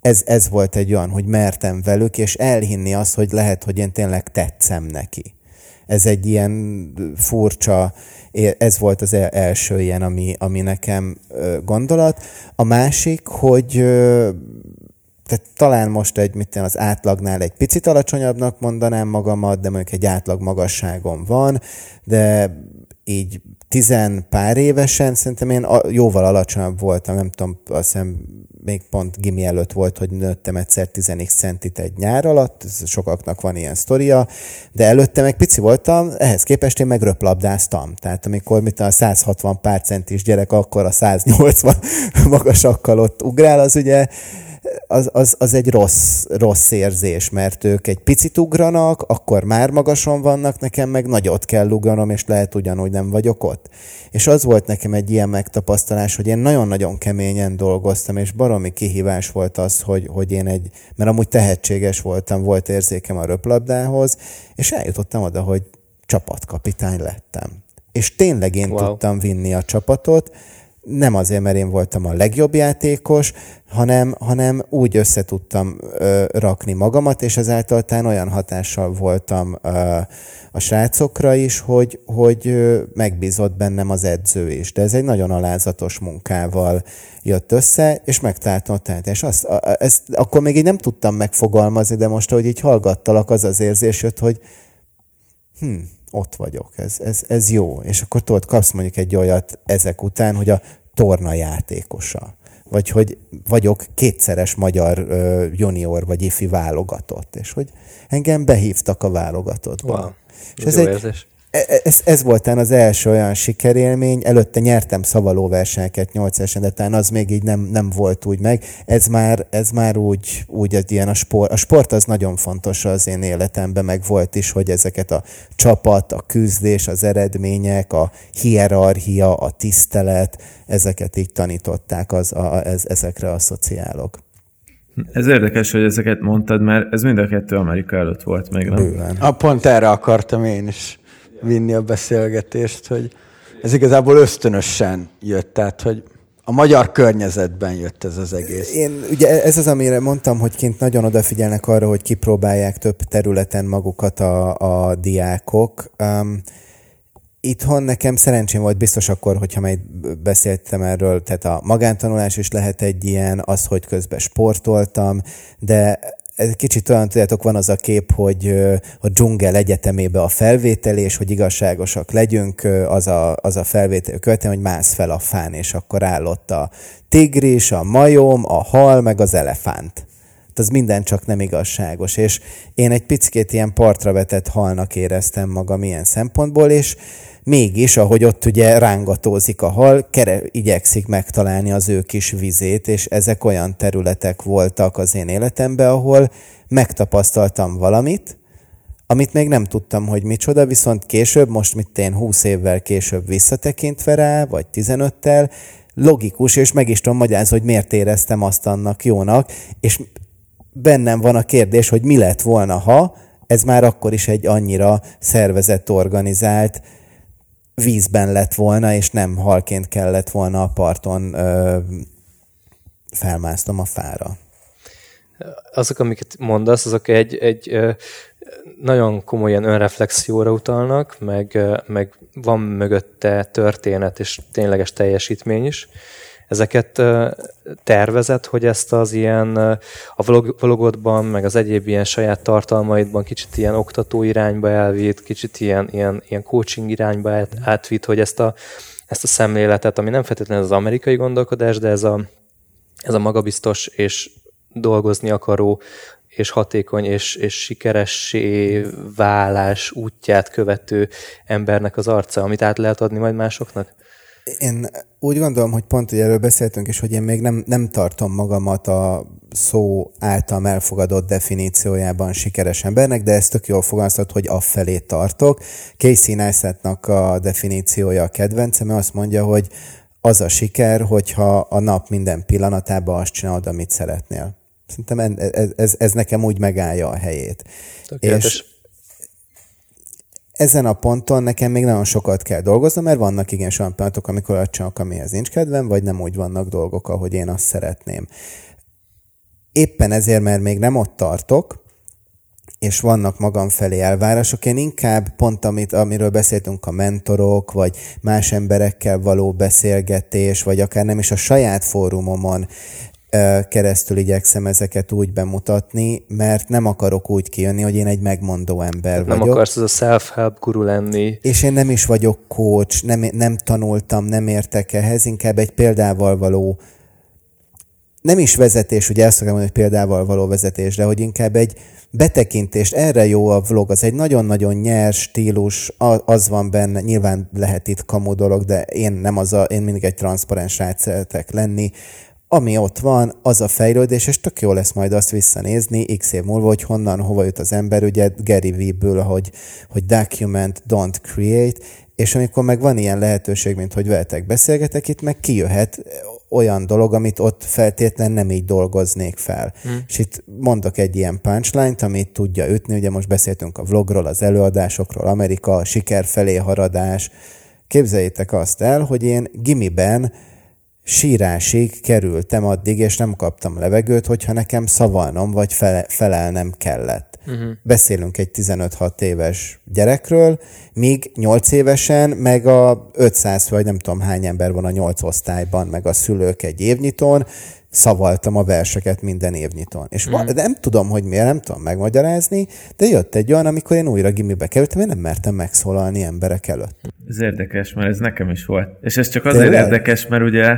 ez, ez volt egy olyan, hogy mertem velük, és elhinni azt, hogy lehet, hogy én tényleg tetszem neki. Ez egy ilyen furcsa, ez volt az első ilyen, ami, ami nekem gondolat. A másik, hogy tehát talán most egy, mit az átlagnál egy picit alacsonyabbnak mondanám magamat, de mondjuk egy átlag magasságom van, de így tizen pár évesen szerintem én jóval alacsonyabb voltam, nem tudom, azt hiszem még pont gimi előtt volt, hogy nőttem egyszer 10 centit egy nyár alatt, sokaknak van ilyen sztoria, de előtte meg pici voltam, ehhez képest én meg röplabdáztam. Tehát amikor mit a 160 pár centis gyerek, akkor a 180 [laughs] magasakkal ott ugrál, az ugye az, az, az egy rossz, rossz érzés, mert ők egy picit ugranak, akkor már magason vannak, nekem meg nagyot kell ugranom, és lehet ugyanúgy nem vagyok ott. És az volt nekem egy ilyen megtapasztalás, hogy én nagyon-nagyon keményen dolgoztam, és baromi kihívás volt az, hogy, hogy én egy, mert amúgy tehetséges voltam, volt érzékem a röplabdához, és eljutottam oda, hogy csapatkapitány lettem. És tényleg én wow. tudtam vinni a csapatot, nem azért, mert én voltam a legjobb játékos, hanem, hanem úgy összetudtam ö, rakni magamat, és ezáltal talán olyan hatással voltam ö, a srácokra is, hogy, hogy ö, megbízott bennem az edző is. De ez egy nagyon alázatos munkával jött össze, és megtaláltam. És azt, a, ezt akkor még így nem tudtam megfogalmazni, de most, hogy így hallgattalak, az az érzés jött, hogy hm, ott vagyok, ez, ez, ez jó. És akkor tudod, kapsz mondjuk egy olyat ezek után, hogy a torna játékosa. Vagy hogy vagyok kétszeres magyar uh, junior vagy ifi válogatott, és hogy engem behívtak a válogatottba. Wow. És ez, ez egy, e, ez, ez volt az első olyan sikerélmény, előtte nyertem szavalóversenyeket 8 esen, de talán az még így nem, nem volt úgy meg. Ez már, ez már úgy, úgy az ilyen a sport. A sport az nagyon fontos az én életemben, meg volt is, hogy ezeket a csapat, a küzdés, az eredmények, a hierarchia, a tisztelet, ezeket így tanították az, a, ez, ezekre a szociálok. Ez érdekes, hogy ezeket mondtad, mert ez mind a kettő Amerika előtt volt még, nem? Bőven. A pont erre akartam én is vinni a beszélgetést, hogy ez igazából ösztönösen jött, tehát hogy a magyar környezetben jött ez az egész. Én, ugye ez az, amire mondtam, hogy kint nagyon odafigyelnek arra, hogy kipróbálják több területen magukat a, a diákok. Um, itthon nekem szerencsém volt biztos akkor, hogyha majd beszéltem erről, tehát a magántanulás is lehet egy ilyen, az, hogy közben sportoltam, de ez kicsit olyan, tudjátok, van az a kép, hogy a dzsungel egyetemébe a felvételés, hogy igazságosak legyünk, az a, az a felvétel követően, hogy mász fel a fán, és akkor állott a tigris, a majom, a hal, meg az elefánt. Az minden csak nem igazságos. És én egy picit ilyen partra vetett halnak éreztem magam ilyen szempontból, és mégis, ahogy ott ugye rángatózik a hal, kere, igyekszik megtalálni az ő kis vizét, és ezek olyan területek voltak az én életemben, ahol megtapasztaltam valamit, amit még nem tudtam, hogy micsoda, viszont később, most mit én 20 évvel később visszatekintve rá, vagy 15-tel, logikus, és meg is tudom magyarázni, hogy miért éreztem azt annak jónak, és bennem van a kérdés, hogy mi lett volna, ha ez már akkor is egy annyira szervezett, organizált, vízben lett volna, és nem halként kellett volna a parton ö, felmásznom a fára. Azok, amiket mondasz, azok egy, egy ö, nagyon komolyan önreflexióra utalnak, meg, meg van mögötte történet és tényleges teljesítmény is ezeket tervezett, hogy ezt az ilyen a vlog, vlogodban, meg az egyéb ilyen saját tartalmaidban kicsit ilyen oktató irányba elvitt, kicsit ilyen, ilyen, ilyen coaching irányba átvitt, hogy ezt a, ezt a szemléletet, ami nem feltétlenül az amerikai gondolkodás, de ez a, ez a magabiztos és dolgozni akaró és hatékony és, és sikeressé válás útját követő embernek az arca, amit át lehet adni majd másoknak? Én úgy gondolom, hogy pont, hogy erről beszéltünk is, hogy én még nem, nem tartom magamat a szó által elfogadott definíciójában sikeres embernek, de ezt tök jól fogalmazott, hogy afelé tartok. Casey Neistat-nak a definíciója a kedvencem, azt mondja, hogy az a siker, hogyha a nap minden pillanatában azt csinálod, amit szeretnél. Szerintem ez, ez, ez nekem úgy megállja a helyét. Tökéletes. És ezen a ponton nekem még nagyon sokat kell dolgoznom, mert vannak igen olyan pillanatok, amikor azt csinálok, amihez nincs kedvem, vagy nem úgy vannak dolgok, ahogy én azt szeretném. Éppen ezért, mert még nem ott tartok, és vannak magam felé elvárások, én inkább pont, amit, amiről beszéltünk, a mentorok, vagy más emberekkel való beszélgetés, vagy akár nem is a saját fórumomon keresztül igyekszem ezeket úgy bemutatni, mert nem akarok úgy kijönni, hogy én egy megmondó ember nem vagyok. Nem akarsz az a self-help guru lenni. És én nem is vagyok coach, nem, nem tanultam, nem értek ehhez, inkább egy példával való nem is vezetés, ugye ezt akarom mondani, hogy példával való vezetés, de hogy inkább egy betekintést, erre jó a vlog, az egy nagyon-nagyon nyers stílus, az van benne, nyilván lehet itt kamu dolog, de én nem az a, én mindig egy transzparens szeretek lenni, ami ott van, az a fejlődés, és tök jó lesz majd azt visszanézni x év múlva, hogy honnan, hova jut az ember, ugye Gary Vee-ből, hogy, hogy document, don't create, és amikor meg van ilyen lehetőség, mint hogy veletek beszélgetek, itt meg kijöhet olyan dolog, amit ott feltétlen nem így dolgoznék fel. Hmm. És itt mondok egy ilyen punchline-t, amit tudja ütni, ugye most beszéltünk a vlogról, az előadásokról, Amerika, a siker felé haradás. Képzeljétek azt el, hogy én gimiben sírásig kerültem addig, és nem kaptam levegőt, hogyha nekem szavalnom vagy fele, felelnem kellett. Uh-huh. Beszélünk egy 15-6 éves gyerekről, míg 8 évesen, meg a 500 vagy nem tudom hány ember van a 8 osztályban, meg a szülők egy évnyitón, szavaltam a verseket minden évnyitón. És mm. nem tudom, hogy miért, nem tudom megmagyarázni, de jött egy olyan, amikor én újra gimibe kerültem, én nem mertem megszólalni emberek előtt. Ez érdekes, mert ez nekem is volt. És ez csak azért Tényleg? érdekes, mert ugye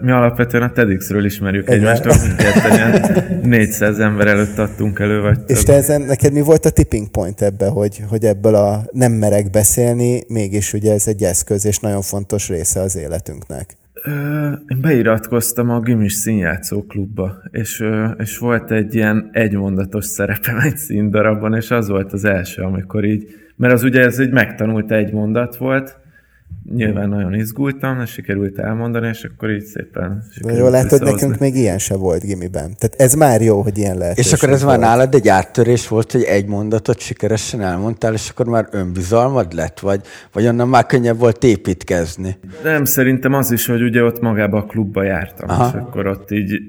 Mi alapvetően a TEDx-ről ismerjük Igen. egymást, mindketten 400 ember előtt adtunk elő, vagy És te ezen, neked mi volt a tipping point ebbe, hogy, hogy ebből a nem merek beszélni, mégis ugye ez egy eszköz, és nagyon fontos része az életünknek? Én beiratkoztam a Gimis színjátszó klubba, és, és volt egy ilyen egymondatos szerepem egy színdarabban, és az volt az első, amikor így, mert az ugye ez egy megtanult egy mondat volt, nyilván nagyon izgultam, és sikerült elmondani, és akkor így szépen De Jó, látod, nekünk még ilyen se volt gimiben. Tehát ez már jó, hogy ilyen lehet. És akkor ez volt. már nálad egy áttörés volt, hogy egy mondatot sikeresen elmondtál, és akkor már önbizalmad lett, vagy, vagy onnan már könnyebb volt építkezni? Nem, szerintem az is, hogy ugye ott magába a klubba jártam, Aha. és akkor ott így,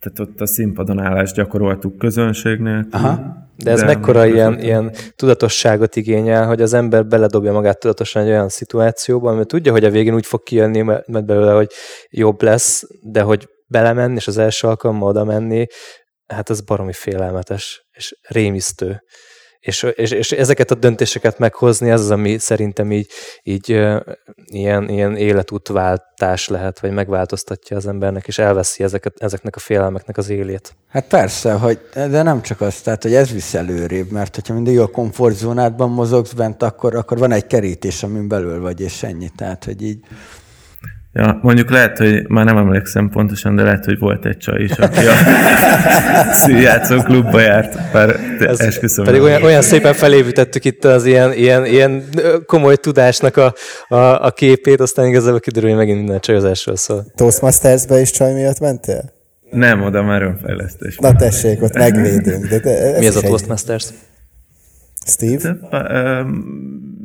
tehát ott a színpadon állást gyakoroltuk közönségnél. Aha. De ez De mekkora ilyen, ilyen tudatosságot igényel, hogy az ember beledobja magát tudatosan egy olyan szituációba, mert tudja, hogy a végén úgy fog kijönni mert belőle, hogy jobb lesz, de hogy belemenni, és az első alkalommal oda menni, hát ez baromi félelmetes, és rémisztő és, és, és ezeket a döntéseket meghozni, ez az, ami szerintem így, így ilyen, ilyen életútváltás lehet, vagy megváltoztatja az embernek, és elveszi ezeket, ezeknek a félelmeknek az élét. Hát persze, hogy, de nem csak az, tehát, hogy ez visz előrébb, mert hogyha mindig a komfortzónádban mozogsz bent, akkor, akkor van egy kerítés, amin belül vagy, és ennyi. Tehát, hogy így Ja, mondjuk lehet, hogy már nem emlékszem pontosan, de lehet, hogy volt egy csaj is, aki a [laughs] színjátszó klubba járt. Bár Ez esküszöm. Pedig olyan, olyan szépen felévítettük itt az ilyen, ilyen, ilyen komoly tudásnak a, a, a képét, aztán igazából kiderül, hogy megint minden csajozásról szól. Toastmasters-be is csaj miatt mentél? Nem, oda már önfejlesztés. Na tessék, ott megvédünk. De, de Mi az a Toastmasters? Steve? De, um,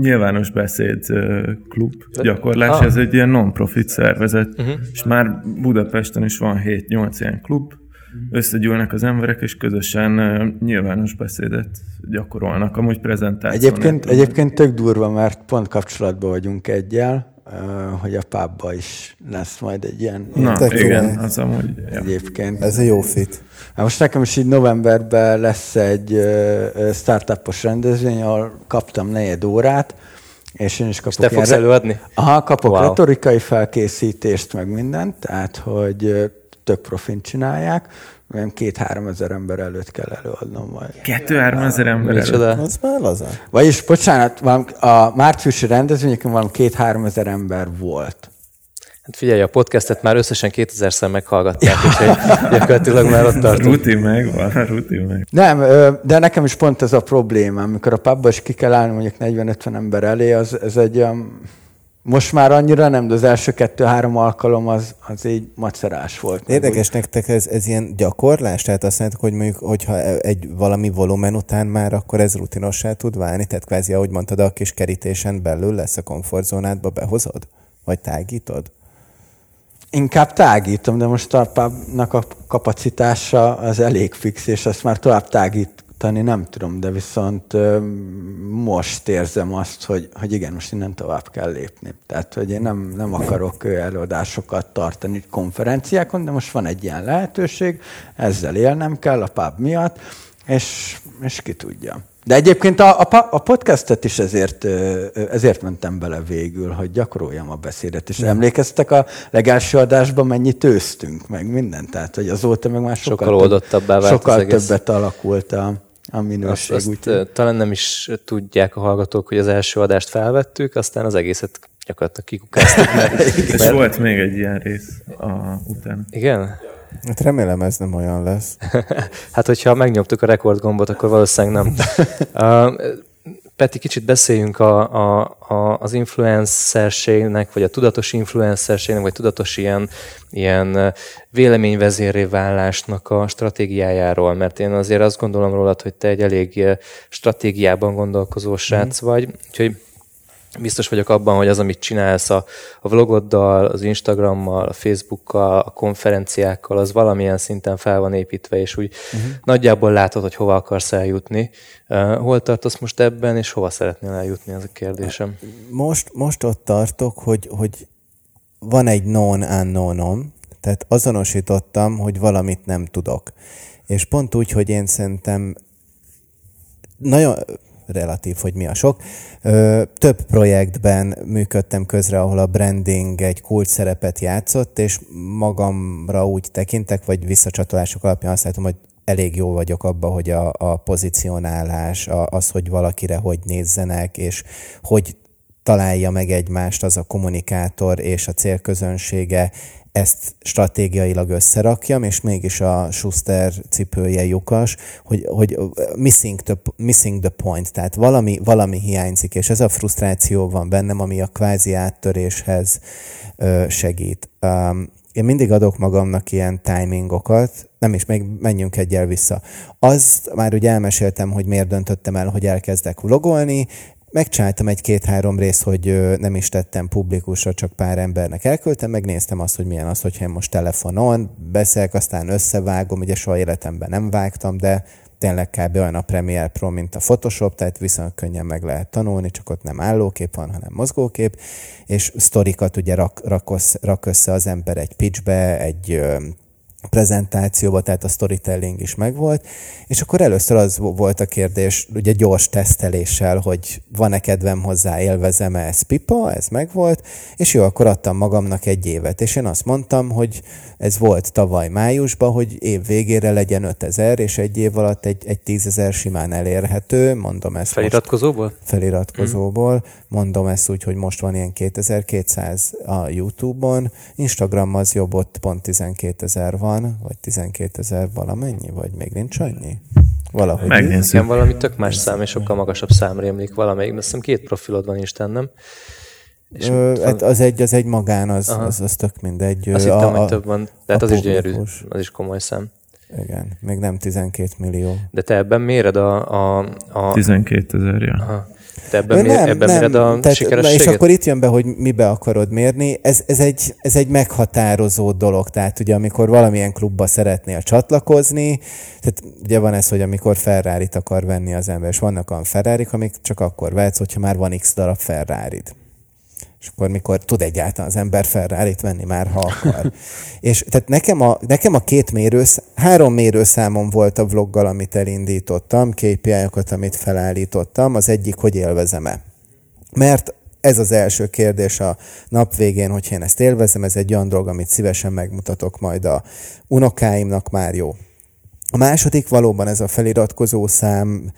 nyilvános beszéd klub gyakorlás, ah. ez egy ilyen non-profit szervezet, uh-huh. és már Budapesten is van 7-8 ilyen klub, összegyűlnek az emberek, és közösen nyilvános beszédet gyakorolnak, amúgy prezentáció. Egyébként, egyébként tök durva, mert pont kapcsolatban vagyunk egyel, hogy a pubba is lesz majd egy ilyen... Na, igen, az amúgy... Egyébként. Ez egy jó fit. Hát most nekem is így novemberben lesz egy startupos rendezvény, ahol kaptam negyed órát, és én is kapok... És te fogsz előadni? Aha, kapok wow. retorikai felkészítést, meg mindent, tehát hogy tök profint csinálják, olyan két-három ezer ember előtt kell előadnom majd. Kettő-három ezer ember előtt? Az már laza. Vagyis, bocsánat, a márciusi rendezvényeken valami két-három ezer ember volt. Hát figyelj, a podcastet már összesen 2000-szer meghallgatták, és gyakorlatilag már ott tartunk. Rutin meg van, rutin meg. Nem, de nekem is pont ez a probléma, amikor a pubba is ki kell állni mondjuk 40-50 ember elé, az, ez egy olyan most már annyira nem, de az első kettő-három alkalom az, az így macerás volt. Érdekes úgy. nektek ez, ez ilyen gyakorlás? Tehát azt mondjátok, hogy mondjuk, hogyha egy valami volumen után már, akkor ez rutinossá tud válni? Tehát kvázi, ahogy mondtad, a kis kerítésen belül lesz a komfortzónádba, behozod? Vagy tágítod? Inkább tágítom, de most a pubnak a kapacitása az elég fix, és azt már tovább tágít, tanítani nem tudom, de viszont most érzem azt, hogy, hogy igen, most innen tovább kell lépni. Tehát, hogy én nem, nem akarok előadásokat tartani konferenciákon, de most van egy ilyen lehetőség, ezzel élnem kell a pub miatt, és, és ki tudja. De egyébként a, a, a podcastet is ezért, ezért mentem bele végül, hogy gyakoroljam a beszédet. És emlékeztek a legelső adásban mennyit őztünk, meg mindent. Tehát, hogy azóta meg már sokkal, sokkal oldottabbá vált Sokkal többet alakult a, a minőség. Azt, azt talán nem is tudják a hallgatók, hogy az első adást felvettük, aztán az egészet gyakorlatilag kikukáztuk. Mert, [laughs] És mert... volt még egy ilyen rész a, után. Igen? Hát remélem ez nem olyan lesz. [laughs] hát, hogyha megnyomtuk a rekordgombot, akkor valószínűleg nem. [laughs] Uh, Peti, kicsit beszéljünk a, a, a, az influencerségnek, vagy a tudatos influencerségnek, vagy tudatos ilyen, ilyen véleményvezérré válásnak a stratégiájáról, mert én azért azt gondolom rólad, hogy te egy elég stratégiában gondolkozó srác mm. vagy, úgyhogy biztos vagyok abban, hogy az, amit csinálsz a, a vlogoddal, az Instagrammal, a Facebookkal, a konferenciákkal, az valamilyen szinten fel van építve, és úgy uh-huh. nagyjából látod, hogy hova akarsz eljutni. Uh, hol tartasz most ebben, és hova szeretnél eljutni, ez a kérdésem. Most, most ott tartok, hogy, hogy van egy non unknownom, tehát azonosítottam, hogy valamit nem tudok. És pont úgy, hogy én szerintem nagyon relatív, hogy mi a sok. Több projektben működtem közre, ahol a branding egy kulcs szerepet játszott, és magamra úgy tekintek, vagy visszacsatolások alapján azt látom, hogy elég jó vagyok abba, hogy a, a pozicionálás, a, az, hogy valakire hogy nézzenek, és hogy találja meg egymást az a kommunikátor és a célközönsége, ezt stratégiailag összerakjam, és mégis a Schuster cipője lyukas, hogy, hogy missing, the, missing the point, tehát valami, valami hiányzik, és ez a frusztráció van bennem, ami a kvázi áttöréshez segít. Én mindig adok magamnak ilyen timingokat, nem is, még menjünk egyel vissza. Azt már ugye elmeséltem, hogy miért döntöttem el, hogy elkezdek vlogolni, megcsináltam egy-két-három részt, hogy nem is tettem publikusra, csak pár embernek elküldtem, megnéztem azt, hogy milyen az, hogyha én most telefonon beszélek, aztán összevágom, ugye soha életemben nem vágtam, de tényleg kb. olyan a Premiere Pro, mint a Photoshop, tehát viszonylag könnyen meg lehet tanulni, csak ott nem állókép van, hanem mozgókép, és sztorikat ugye rak, rak, rak össze az ember egy pitchbe, egy prezentációba, tehát a storytelling is megvolt, és akkor először az volt a kérdés, ugye gyors teszteléssel, hogy van-e kedvem hozzá, élvezem-e, ez pipa, ez megvolt, és jó, akkor adtam magamnak egy évet, és én azt mondtam, hogy ez volt tavaly májusban, hogy év végére legyen 5000, és egy év alatt egy, egy 10 simán elérhető, mondom ezt Feliratkozóból? Most, feliratkozóból, mm. mondom ezt úgy, hogy most van ilyen 2200 a Youtube-on, Instagram az jobb, ott pont 12000 van, vagy 12000 valamennyi, vagy még nincs annyi? Valahogy. Megnézzük. valami tök más szám, és sokkal magasabb szám rémlik valamelyik. Azt hiszem két profilod van Isten, nem? És Ö, hát az egy, az egy magán, az, az, az tök mindegy. Azt a, hittem, hogy több van. Tehát az is gyönyörű, az is komoly szám. Igen, még nem 12 millió. De te ebben méred a... a, a... 12 ezer, ja. Aha. Te ebben, mér, nem, ebben nem, méred a tehát, sikerességet? És akkor itt jön be, hogy mibe akarod mérni. Ez, ez, egy, ez egy meghatározó dolog. Tehát ugye amikor valamilyen klubba szeretnél csatlakozni, tehát ugye van ez, hogy amikor ferrari akar venni az ember, és vannak olyan ferrari amik csak akkor vehetsz, hogyha már van x darab ferrari -d és akkor mikor tud egyáltalán az ember ferrari venni már, ha akar. [laughs] és tehát nekem a, nekem a két mérősz, három mérőszámom volt a vloggal, amit elindítottam, KPI-okat, amit felállítottam. Az egyik, hogy élvezem-e. Mert ez az első kérdés a nap végén, hogy én ezt élvezem, ez egy olyan dolog, amit szívesen megmutatok majd a unokáimnak, már jó. A második valóban ez a feliratkozó szám,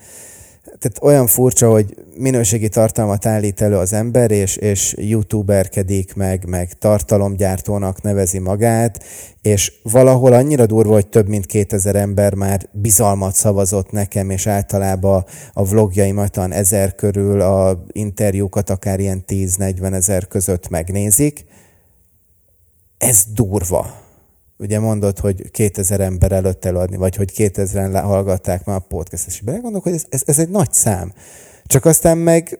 tehát olyan furcsa, hogy minőségi tartalmat állít elő az ember, és, és youtuberkedik, meg, meg tartalomgyártónak nevezi magát, és valahol annyira durva, hogy több mint 2000 ember már bizalmat szavazott nekem, és általában a vlogjaimat talán ezer körül, a interjúkat akár ilyen 10-40 ezer között megnézik. Ez durva ugye mondod, hogy 2000 ember előtt eladni, vagy hogy 2000-en hallgatták már a podcast-et, és hogy ez, ez, ez egy nagy szám. Csak aztán meg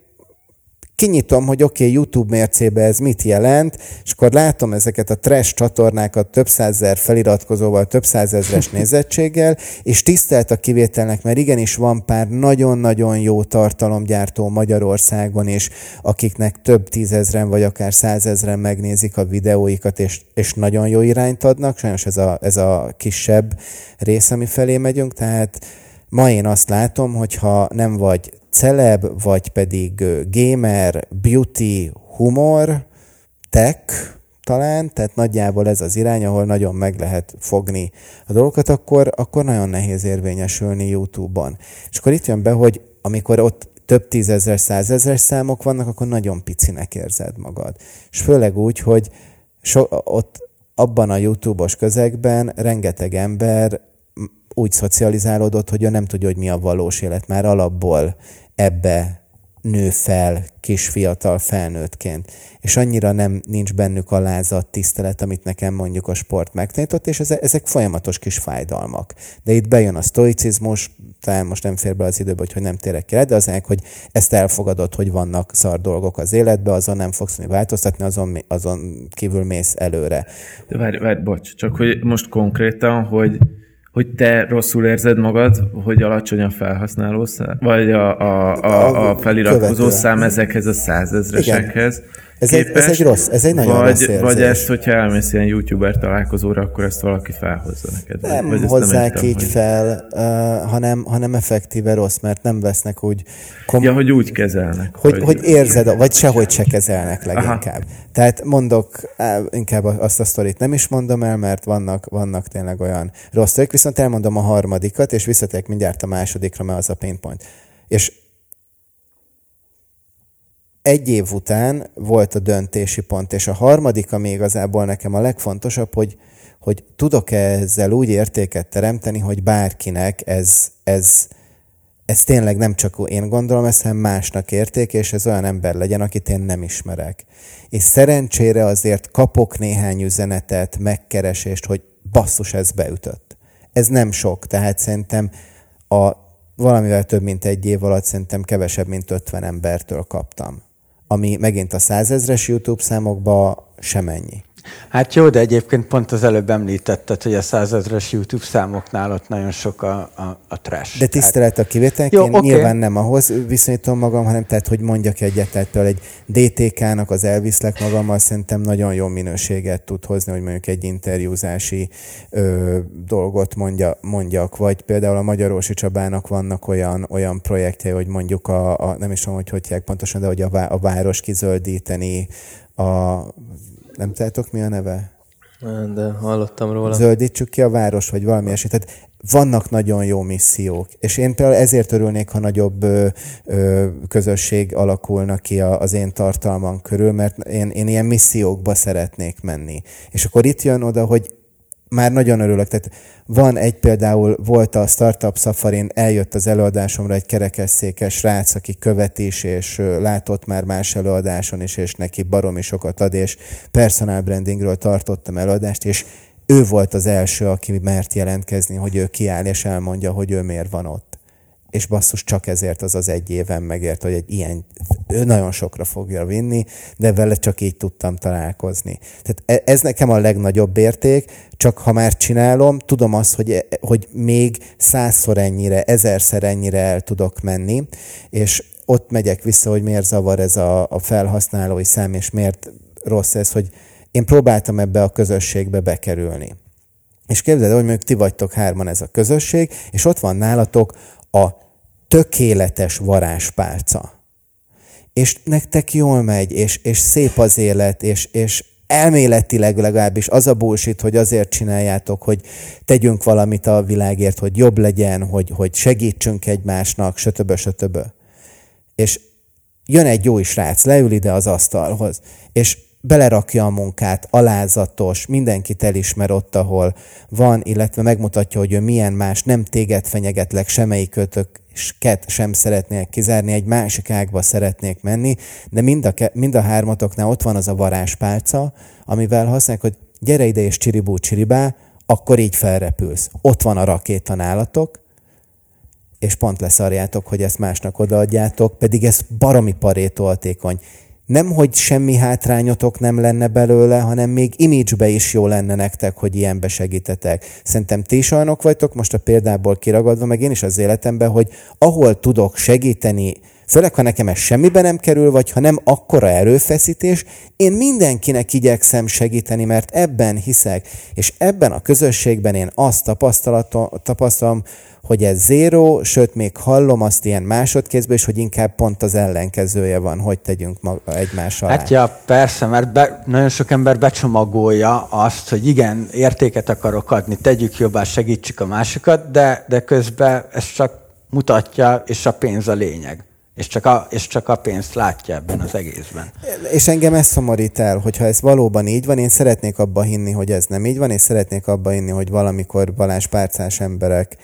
kinyitom, hogy oké, okay, YouTube mércébe ez mit jelent, és akkor látom ezeket a trash csatornákat több százezer feliratkozóval, több százezres [laughs] nézettséggel, és tisztelt a kivételnek, mert igenis van pár nagyon-nagyon jó tartalomgyártó Magyarországon is, akiknek több tízezren vagy akár százezren megnézik a videóikat, és, és nagyon jó irányt adnak, sajnos ez a, ez a kisebb rész, ami felé megyünk, tehát ma én azt látom, hogy ha nem vagy celeb, vagy pedig gamer, beauty, humor, tech, talán, tehát nagyjából ez az irány, ahol nagyon meg lehet fogni a dolgokat, akkor, akkor nagyon nehéz érvényesülni YouTube-on. És akkor itt jön be, hogy amikor ott több tízezer, százezres számok vannak, akkor nagyon picinek érzed magad. És főleg úgy, hogy so, ott abban a YouTube-os közegben rengeteg ember úgy szocializálódott, hogy ő nem tudja, hogy mi a valós élet. Már alapból ebbe nő fel kis fiatal felnőttként. És annyira nem nincs bennük a lázat, tisztelet, amit nekem mondjuk a sport megtanított, és ezek, folyamatos kis fájdalmak. De itt bejön a stoicizmus, talán most nem fér be az időbe, hogy, nem térek ki de az hogy ezt elfogadod, hogy vannak szar dolgok az életbe, azon nem fogsz tudni változtatni, azon, azon kívül mész előre. Várj, várj, bocs, csak hogy most konkrétan, hogy hogy te rosszul érzed magad, hogy alacsony a felhasználó szám, vagy a, a, a, a feliratkozó szám ezekhez a százezresekhez, Ez egy, ez egy rossz, ez egy nagyon vagy, rossz érzés. Vagy ezt, hogyha elmész ilyen youtuber találkozóra, akkor ezt valaki felhozza neked. Nem vagy hozzák értem, így hogy... fel, uh, hanem, hanem effektíve rossz, mert nem vesznek úgy... Kom- ja, hogy úgy kezelnek. Hogy, hogy, hogy érzed, vagy sehogy se kezelnek leginkább. Aha. Tehát mondok, inkább azt a sztorit nem is mondom el, mert vannak, vannak tényleg olyan rossz sztorik, viszont elmondom a harmadikat, és visszatérek mindjárt a másodikra, mert az a pain point. És egy év után volt a döntési pont, és a harmadik, ami igazából nekem a legfontosabb, hogy, hogy tudok-e ezzel úgy értéket teremteni, hogy bárkinek ez, ez, ez tényleg nem csak én gondolom ezt, hanem másnak érték, és ez olyan ember legyen, akit én nem ismerek. És szerencsére azért kapok néhány üzenetet, megkeresést, hogy basszus, ez beütött. Ez nem sok, tehát szerintem a valamivel több mint egy év alatt szerintem kevesebb, mint 50 embertől kaptam ami megint a százezres YouTube számokba sem ennyi. Hát jó, de egyébként pont az előbb említetted, hogy a százezres YouTube számoknál ott nagyon sok a, a, a trash. De tisztelet a kivételként, okay. nyilván nem ahhoz viszonyítom magam, hanem tehát, hogy mondjak egyet, tehát egy DTK-nak az elviszlek magammal szerintem nagyon jó minőséget tud hozni, hogy mondjuk egy interjúzási ö, dolgot mondja, mondjak, vagy például a Magyarorsi Csabának vannak olyan, olyan projektje, hogy mondjuk a, a nem is tudom, hogy hogy pontosan, de hogy a, a város kizöldíteni, a nem tudjátok mi a neve? De hallottam róla. Zöldítsük ki a város, vagy valami eset. Tehát vannak nagyon jó missziók, és én például ezért örülnék, ha nagyobb ö, ö, közösség alakulna ki a, az én tartalmam körül, mert én, én ilyen missziókba szeretnék menni. És akkor itt jön oda, hogy már nagyon örülök. Tehát van egy például, volt a Startup Safarin, eljött az előadásomra egy kerekesszékes rác, aki követés, és látott már más előadáson is, és neki baromi sokat ad, és personal brandingről tartottam előadást, és ő volt az első, aki mert jelentkezni, hogy ő kiáll, és elmondja, hogy ő miért van ott és basszus csak ezért az az egy éven megért, hogy egy ilyen, ő nagyon sokra fogja vinni, de vele csak így tudtam találkozni. Tehát e, ez nekem a legnagyobb érték, csak ha már csinálom, tudom azt, hogy, hogy még százszor ennyire, ezerszer ennyire el tudok menni, és ott megyek vissza, hogy miért zavar ez a, a felhasználói szám, és miért rossz ez, hogy én próbáltam ebbe a közösségbe bekerülni. És képzeld, hogy mondjuk ti vagytok hárman ez a közösség, és ott van nálatok a tökéletes varázspálca. És nektek jól megy, és, és szép az élet, és, és elméletileg legalábbis az a bullshit, hogy azért csináljátok, hogy tegyünk valamit a világért, hogy jobb legyen, hogy, hogy segítsünk egymásnak, sötöbö, sötöbö. És jön egy jó srác, leül ide az asztalhoz, és belerakja a munkát, alázatos, mindenkit elismer ott, ahol van, illetve megmutatja, hogy ő milyen más, nem téged fenyegetlek, ket sem szeretnék kizárni, egy másik ágba szeretnék menni, de mind a, mind a hármatoknál ott van az a varázspálca, amivel használják, hogy gyere ide és csiribú csiribá, akkor így felrepülsz. Ott van a rakéta nálatok, és pont leszarjátok, hogy ezt másnak odaadjátok, pedig ez baromi parétoltékony nem, hogy semmi hátrányotok nem lenne belőle, hanem még image is jó lenne nektek, hogy ilyenbe segítetek. Szerintem ti is olyanok vagytok, most a példából kiragadva, meg én is az életemben, hogy ahol tudok segíteni, főleg ha nekem ez semmibe nem kerül, vagy ha nem akkora erőfeszítés, én mindenkinek igyekszem segíteni, mert ebben hiszek, és ebben a közösségben én azt tapasztalom, hogy ez zéró, sőt, még hallom azt ilyen másodkézből is, hogy inkább pont az ellenkezője van, hogy tegyünk maga egymással. Hát ja, persze, mert be, nagyon sok ember becsomagolja azt, hogy igen, értéket akarok adni, tegyük jobbá, segítsük a másikat, de, de közben ez csak mutatja, és a pénz a lényeg. És csak, a, és csak a pénzt látja ebben az egészben. És engem ez szomorít el, hogyha ez valóban így van, én szeretnék abba hinni, hogy ez nem így van, és szeretnék abba hinni, hogy valamikor Balázs párcás emberek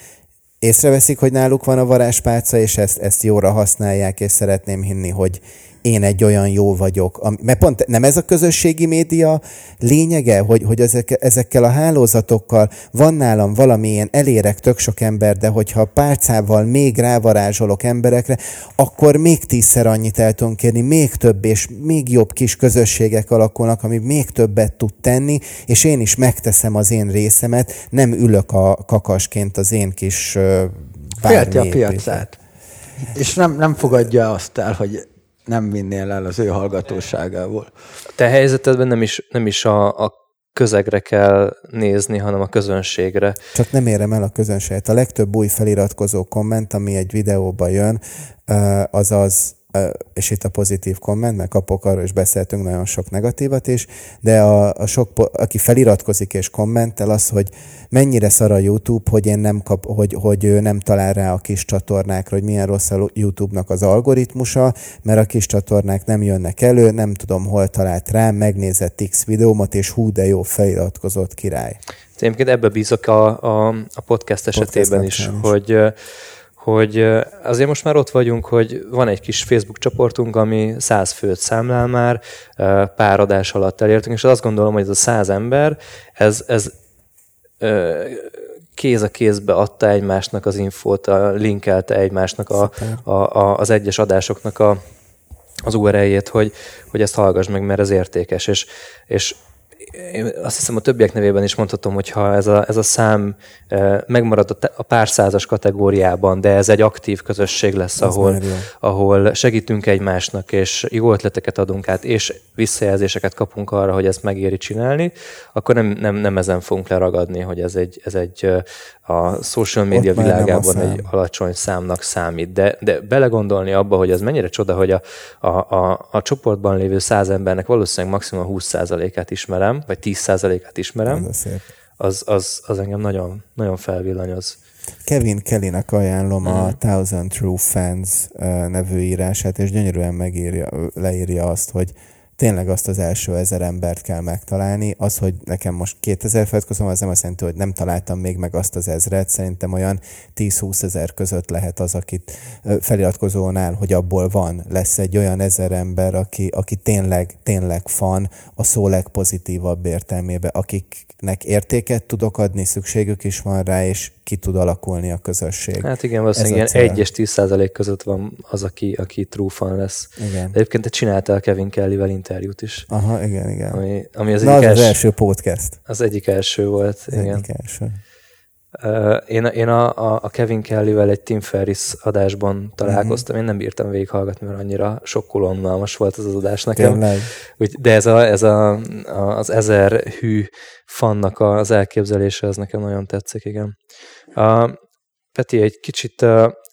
észreveszik, hogy náluk van a varázspálca, és ezt, ezt jóra használják, és szeretném hinni, hogy én egy olyan jó vagyok. Mert pont nem ez a közösségi média lényege, hogy, hogy ezek, ezekkel a hálózatokkal van nálam valamilyen, elérek tök sok ember, de hogyha pálcával még rávarázsolok emberekre, akkor még tízszer annyit el tudunk kérni, még több és még jobb kis közösségek alakulnak, ami még többet tud tenni, és én is megteszem az én részemet, nem ülök a kakasként az én kis bármi a piacát. És nem, nem fogadja azt el, hogy nem vinnél el az ő hallgatóságából. Te helyzetedben nem is, nem is a, a közegre kell nézni, hanem a közönségre. Csak nem érem el a közönséget. A legtöbb új feliratkozó komment, ami egy videóba jön, az az és itt a pozitív komment, mert kapok arról is beszéltünk nagyon sok negatívat is, de a, a sok, aki feliratkozik és kommentel az, hogy mennyire szar a YouTube, hogy én nem kap, hogy, hogy ő nem talál rá a kis csatornákra, hogy milyen rossz a YouTube-nak az algoritmusa, mert a kis csatornák nem jönnek elő, nem tudom hol talált rá, megnézett X videómat, és hú, de jó feliratkozott király. Egyébként ebbe bízok a, a, a podcast esetében podcast is, is, hogy hogy azért most már ott vagyunk, hogy van egy kis Facebook csoportunk, ami száz főt számlál már, pár adás alatt elértünk, és azt gondolom, hogy ez a száz ember, ez, ez kéz a kézbe adta egymásnak az infót, linkelte egymásnak a, a, a, az egyes adásoknak a, az URL-jét, hogy, hogy ezt hallgass meg, mert ez értékes. És, és én azt hiszem a többiek nevében is mondhatom, hogy ha ez a, ez a szám megmarad a, a pár százas kategóriában, de ez egy aktív közösség lesz, ahol, ahol segítünk egymásnak, és jó ötleteket adunk át, és visszajelzéseket kapunk arra, hogy ezt megéri csinálni, akkor nem, nem, nem ezen fogunk leragadni, hogy ez egy, ez egy a social media világában egy alacsony számnak számít. De, de belegondolni abba, hogy ez mennyire csoda, hogy a, a, a, a csoportban lévő száz embernek valószínűleg maximum 20%-át ismerem, vagy 10%-át ismerem, az, az, az engem nagyon, nagyon felvillanyoz. Kevin Kellynek ajánlom mm. a Thousand True Fans nevű írását, és gyönyörűen megírja, leírja azt, hogy tényleg azt az első ezer embert kell megtalálni. Az, hogy nekem most 2000 feliratkozom, az nem azt jelenti, hogy nem találtam még meg azt az ezret. Szerintem olyan 10-20 ezer között lehet az, akit feliratkozónál, hogy abból van, lesz egy olyan ezer ember, aki, aki tényleg, tényleg fan a szó legpozitívabb értelmébe, akiknek értéket tudok adni, szükségük is van rá, és ki tud alakulni a közösség. Hát igen, valószínűleg ilyen 1 és 10 százalék között van az, aki, aki true fan lesz. Igen. De egyébként te csináltál Kevin Kellyvel interjút is. Aha, igen, igen. Ami, ami az, Na, egyik az, els, az első podcast. Az egyik első volt, az igen. Egyik első. Én, én a, a, Kevin Kellyvel egy Tim Ferris adásban találkoztam, uh-huh. én nem bírtam végighallgatni, mert annyira sokkolommal most volt az az adás nekem. Tényleg. Úgy, de ez, a, ez a, az ezer hű fannak az elképzelése, ez nekem nagyon tetszik, igen. A, Peti, egy kicsit,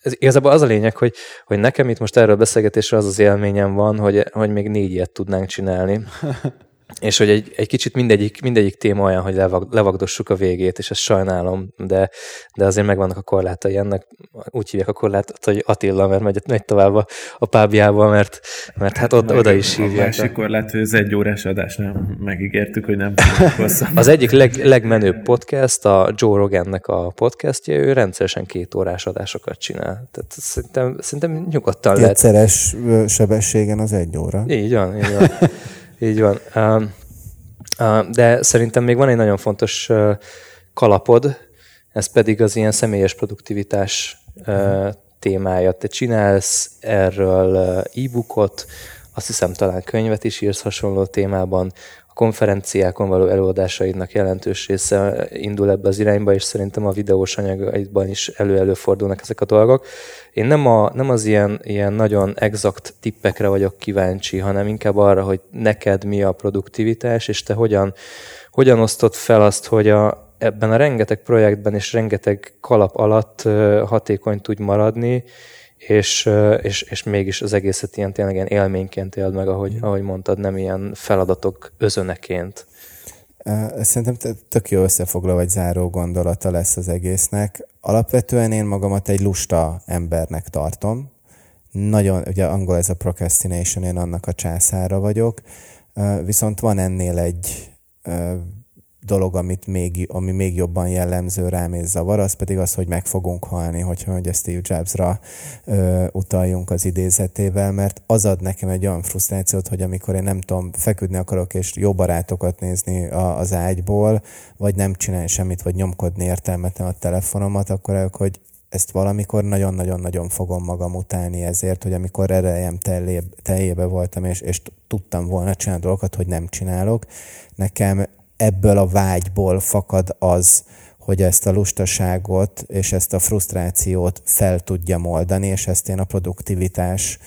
ez igazából az a lényeg, hogy, hogy nekem itt most erről beszélgetésre az az élményem van, hogy, hogy még négy ilyet tudnánk csinálni. [laughs] és hogy egy, egy kicsit mindegyik, mindegyik téma olyan, hogy levag, levagdossuk a végét, és ezt sajnálom, de, de azért megvannak a korlátai ennek. Úgy hívják a korlátot, hogy Attila, mert megy, megy tovább a, a pábjába, mert, mert hát oda, oda is hívják. A másik korlát, hogy ez egy órás adás, nem megígértük, hogy nem [laughs] Az egyik leg, legmenőbb podcast, a Joe Rogannek a podcastja, ő rendszeresen két órás adásokat csinál. Tehát szerintem, szerintem nyugodtan lehet. Kétszeres sebességen az egy óra. Így van, így van. Így van. De szerintem még van egy nagyon fontos kalapod, ez pedig az ilyen személyes produktivitás témája. Te csinálsz erről e-bookot, azt hiszem talán könyvet is írsz hasonló témában, konferenciákon való előadásaidnak jelentős része indul ebbe az irányba, és szerintem a videós anyagaidban is elő-elő fordulnak ezek a dolgok. Én nem, a, nem az ilyen, ilyen nagyon exakt tippekre vagyok kíváncsi, hanem inkább arra, hogy neked mi a produktivitás, és te hogyan, hogyan osztod fel azt, hogy a, ebben a rengeteg projektben és rengeteg kalap alatt hatékony tudj maradni, és, és, és mégis az egészet ilyen tényleg ilyen élményként éld meg, ahogy, ahogy mondtad, nem ilyen feladatok özöneként. Szerintem tök jó összefoglaló vagy záró gondolata lesz az egésznek. Alapvetően én magamat egy lusta embernek tartom. Nagyon, ugye angol ez a procrastination, én annak a császára vagyok. Viszont van ennél egy dolog, amit még, ami még jobban jellemző rám és zavar, az pedig az, hogy meg fogunk halni, hogyha hogy Steve Jobsra ö, utaljunk az idézetével, mert az ad nekem egy olyan frusztrációt, hogy amikor én nem tudom, feküdni akarok és jó barátokat nézni a, az ágyból, vagy nem csinálni semmit, vagy nyomkodni értelmetlen a telefonomat, akkor ők, hogy ezt valamikor nagyon-nagyon-nagyon fogom magam utálni ezért, hogy amikor erejem teljébe voltam, és, és tudtam volna csinálni dolgokat, hogy nem csinálok, nekem ebből a vágyból fakad az, hogy ezt a lustaságot és ezt a frusztrációt fel tudja oldani, és ezt én a produktivitás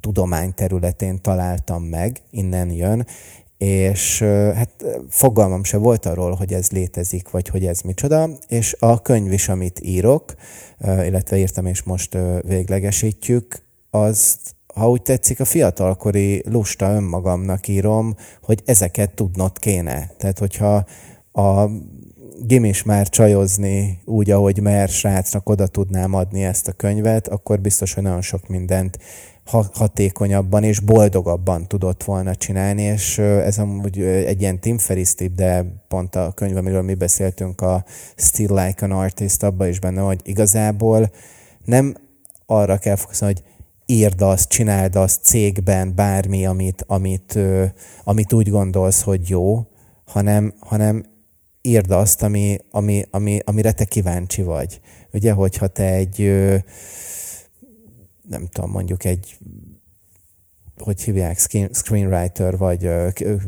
tudomány területén találtam meg, innen jön, és hát fogalmam se volt arról, hogy ez létezik, vagy hogy ez micsoda, és a könyv is, amit írok, illetve írtam, és most véglegesítjük, azt, ha úgy tetszik, a fiatalkori lusta önmagamnak írom, hogy ezeket tudnod kéne. Tehát, hogyha a gimis már csajozni úgy, ahogy mer srácnak oda tudnám adni ezt a könyvet, akkor biztos, hogy nagyon sok mindent hatékonyabban és boldogabban tudott volna csinálni, és ez amúgy egy ilyen Tim Ferriss tip, de pont a könyv, amiről mi beszéltünk, a Still Like an Artist, abban is benne, hogy igazából nem arra kell fokozni, hogy írd azt, csináld azt cégben, bármi, amit, amit, amit úgy gondolsz, hogy jó, hanem, hanem írd azt, ami, ami, ami, amire te kíváncsi vagy. Ugye, hogyha te egy nem tudom, mondjuk egy hogy hívják, screenwriter vagy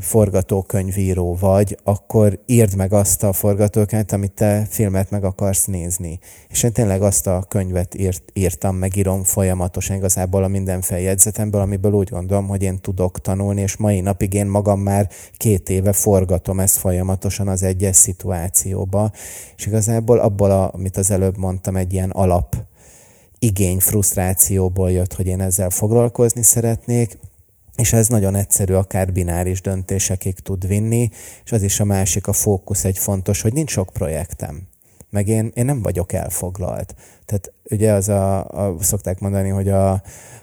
forgatókönyvíró vagy, akkor írd meg azt a forgatókönyvet, amit te filmet meg akarsz nézni. És én tényleg azt a könyvet írt, írtam, megírom folyamatosan igazából a minden feljegyzetemből, amiből úgy gondolom, hogy én tudok tanulni, és mai napig én magam már két éve forgatom ezt folyamatosan az egyes szituációba. És igazából abból, a, amit az előbb mondtam, egy ilyen alap igény, frusztrációból jött, hogy én ezzel foglalkozni szeretnék, és ez nagyon egyszerű, akár bináris döntésekig tud vinni, és az is a másik, a fókusz egy fontos, hogy nincs sok projektem. Meg én, én nem vagyok elfoglalt. Tehát ugye az a, a szokták mondani, hogy a,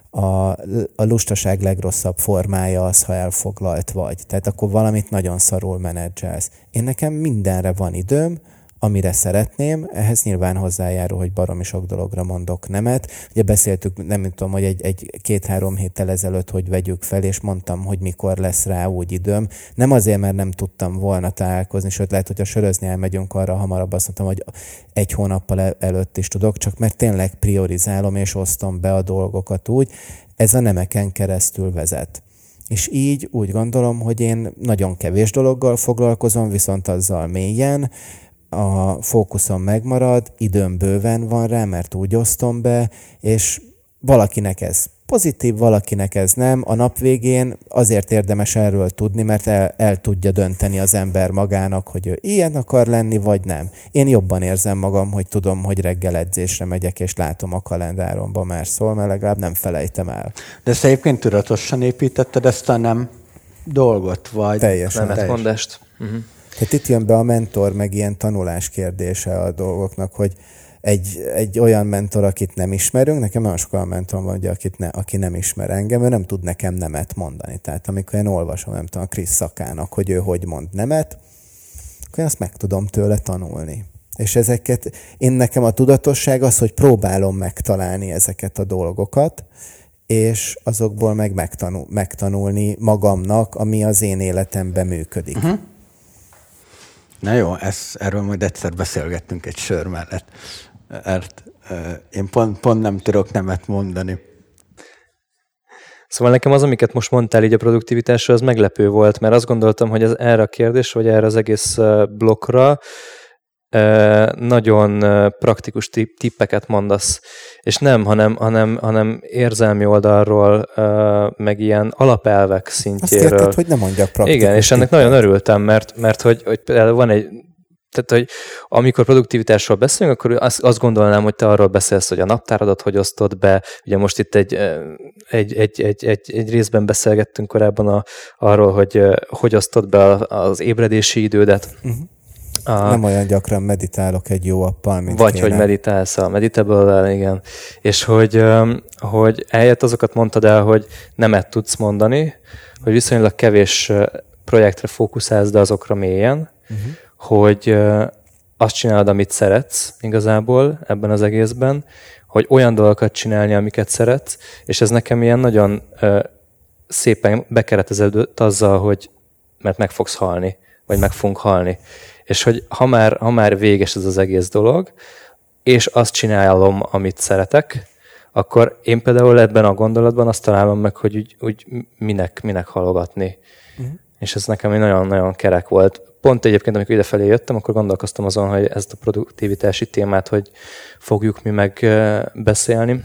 a, a lustaság legrosszabb formája az, ha elfoglalt vagy. Tehát akkor valamit nagyon szarul menedzselsz. Én nekem mindenre van időm, amire szeretném, ehhez nyilván hozzájárul, hogy baromi sok dologra mondok nemet. Ugye beszéltük, nem tudom, hogy egy, egy két-három héttel ezelőtt, hogy vegyük fel, és mondtam, hogy mikor lesz rá úgy időm. Nem azért, mert nem tudtam volna találkozni, sőt lehet, hogy a sörözni elmegyünk arra hamarabb, azt mondtam, hogy egy hónappal előtt is tudok, csak mert tényleg priorizálom és osztom be a dolgokat úgy, ez a nemeken keresztül vezet. És így úgy gondolom, hogy én nagyon kevés dologgal foglalkozom, viszont azzal mélyen, a fókuszom megmarad, időm bőven van rá, mert úgy osztom be, és valakinek ez pozitív, valakinek ez nem. A nap végén azért érdemes erről tudni, mert el, el tudja dönteni az ember magának, hogy ő ilyen akar lenni, vagy nem. Én jobban érzem magam, hogy tudom, hogy reggel edzésre megyek, és látom a kalendáromban már szól, mert legalább nem felejtem el. De ezt egyébként tudatosan építetted ezt a nem dolgot, vagy? Teljesen. Nem mondást. Uh-huh. Tehát itt jön be a mentor, meg ilyen tanulás kérdése a dolgoknak, hogy egy, egy olyan mentor, akit nem ismerünk, nekem nagyon sok olyan mentor van, ugye, akit ne, aki nem ismer engem, ő nem tud nekem nemet mondani. Tehát amikor én olvasom, nem tudom, a Krisz szakának, hogy ő hogy mond nemet, akkor én azt meg tudom tőle tanulni. És ezeket, én nekem a tudatosság az, hogy próbálom megtalálni ezeket a dolgokat, és azokból meg megtanul, megtanulni magamnak, ami az én életemben működik. Uh-huh. Na jó, ez, erről majd egyszer beszélgettünk egy sör mellett. Mert én pont, pont nem tudok nemet mondani. Szóval nekem az, amiket most mondtál így a produktivitásról, az meglepő volt, mert azt gondoltam, hogy ez erre a kérdés, vagy erre az egész blokkra nagyon praktikus tippeket mondasz, és nem, hanem, hanem, hanem érzelmi oldalról, meg ilyen alapelvek szintjéről. Azt érted, hogy nem mondjak praktikus Igen, és ennek nagyon örültem, mert, mert hogy, hogy például van egy tehát, hogy amikor produktivitásról beszélünk, akkor azt, azt gondolnám, hogy te arról beszélsz, hogy a naptáradat hogy osztod be. Ugye most itt egy, egy, egy, egy, egy, egy részben beszélgettünk korábban a, arról, hogy hogy osztod be az ébredési idődet. Uh-huh a, nem olyan gyakran meditálok egy jó appal, mint Vagy kéne. hogy meditálsz a meditable igen. És hogy, hogy eljött azokat mondtad el, hogy nemet tudsz mondani, hogy viszonylag kevés projektre fókuszálsz, de azokra mélyen, uh-huh. hogy azt csinálod, amit szeretsz igazából ebben az egészben, hogy olyan dolgokat csinálni, amiket szeretsz, és ez nekem ilyen nagyon szépen bekereteződött azzal, hogy mert meg fogsz halni, vagy meg fogunk halni és hogy ha már, ha már véges ez az egész dolog, és azt csinálom, amit szeretek, akkor én például ebben a gondolatban azt találom meg, hogy úgy, úgy minek, minek halogatni. Uh-huh. És ez nekem egy nagyon-nagyon kerek volt. Pont egyébként, amikor idefelé jöttem, akkor gondolkoztam azon, hogy ezt a produktivitási témát, hogy fogjuk mi meg beszélni.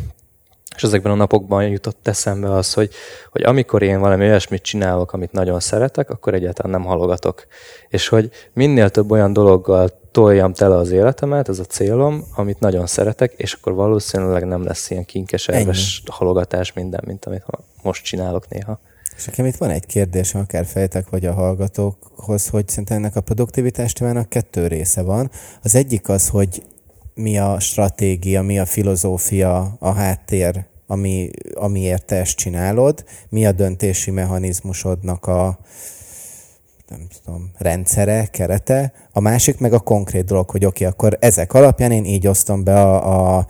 És ezekben a napokban jutott eszembe az, hogy, hogy amikor én valami olyasmit csinálok, amit nagyon szeretek, akkor egyáltalán nem halogatok. És hogy minél több olyan dologgal toljam tele az életemet, ez a célom, amit nagyon szeretek, és akkor valószínűleg nem lesz ilyen kinkes, erves halogatás minden, mint amit most csinálok néha. És nekem itt van egy kérdés, akár fejtek vagy a hallgatókhoz, hogy szerintem ennek a produktivitás témának kettő része van. Az egyik az, hogy mi a stratégia, mi a filozófia, a háttér, ami, amiért te ezt csinálod, mi a döntési mechanizmusodnak a, nem tudom, rendszere, kerete, a másik meg a konkrét dolog, hogy oké, okay, akkor ezek alapján én így osztom be a, a,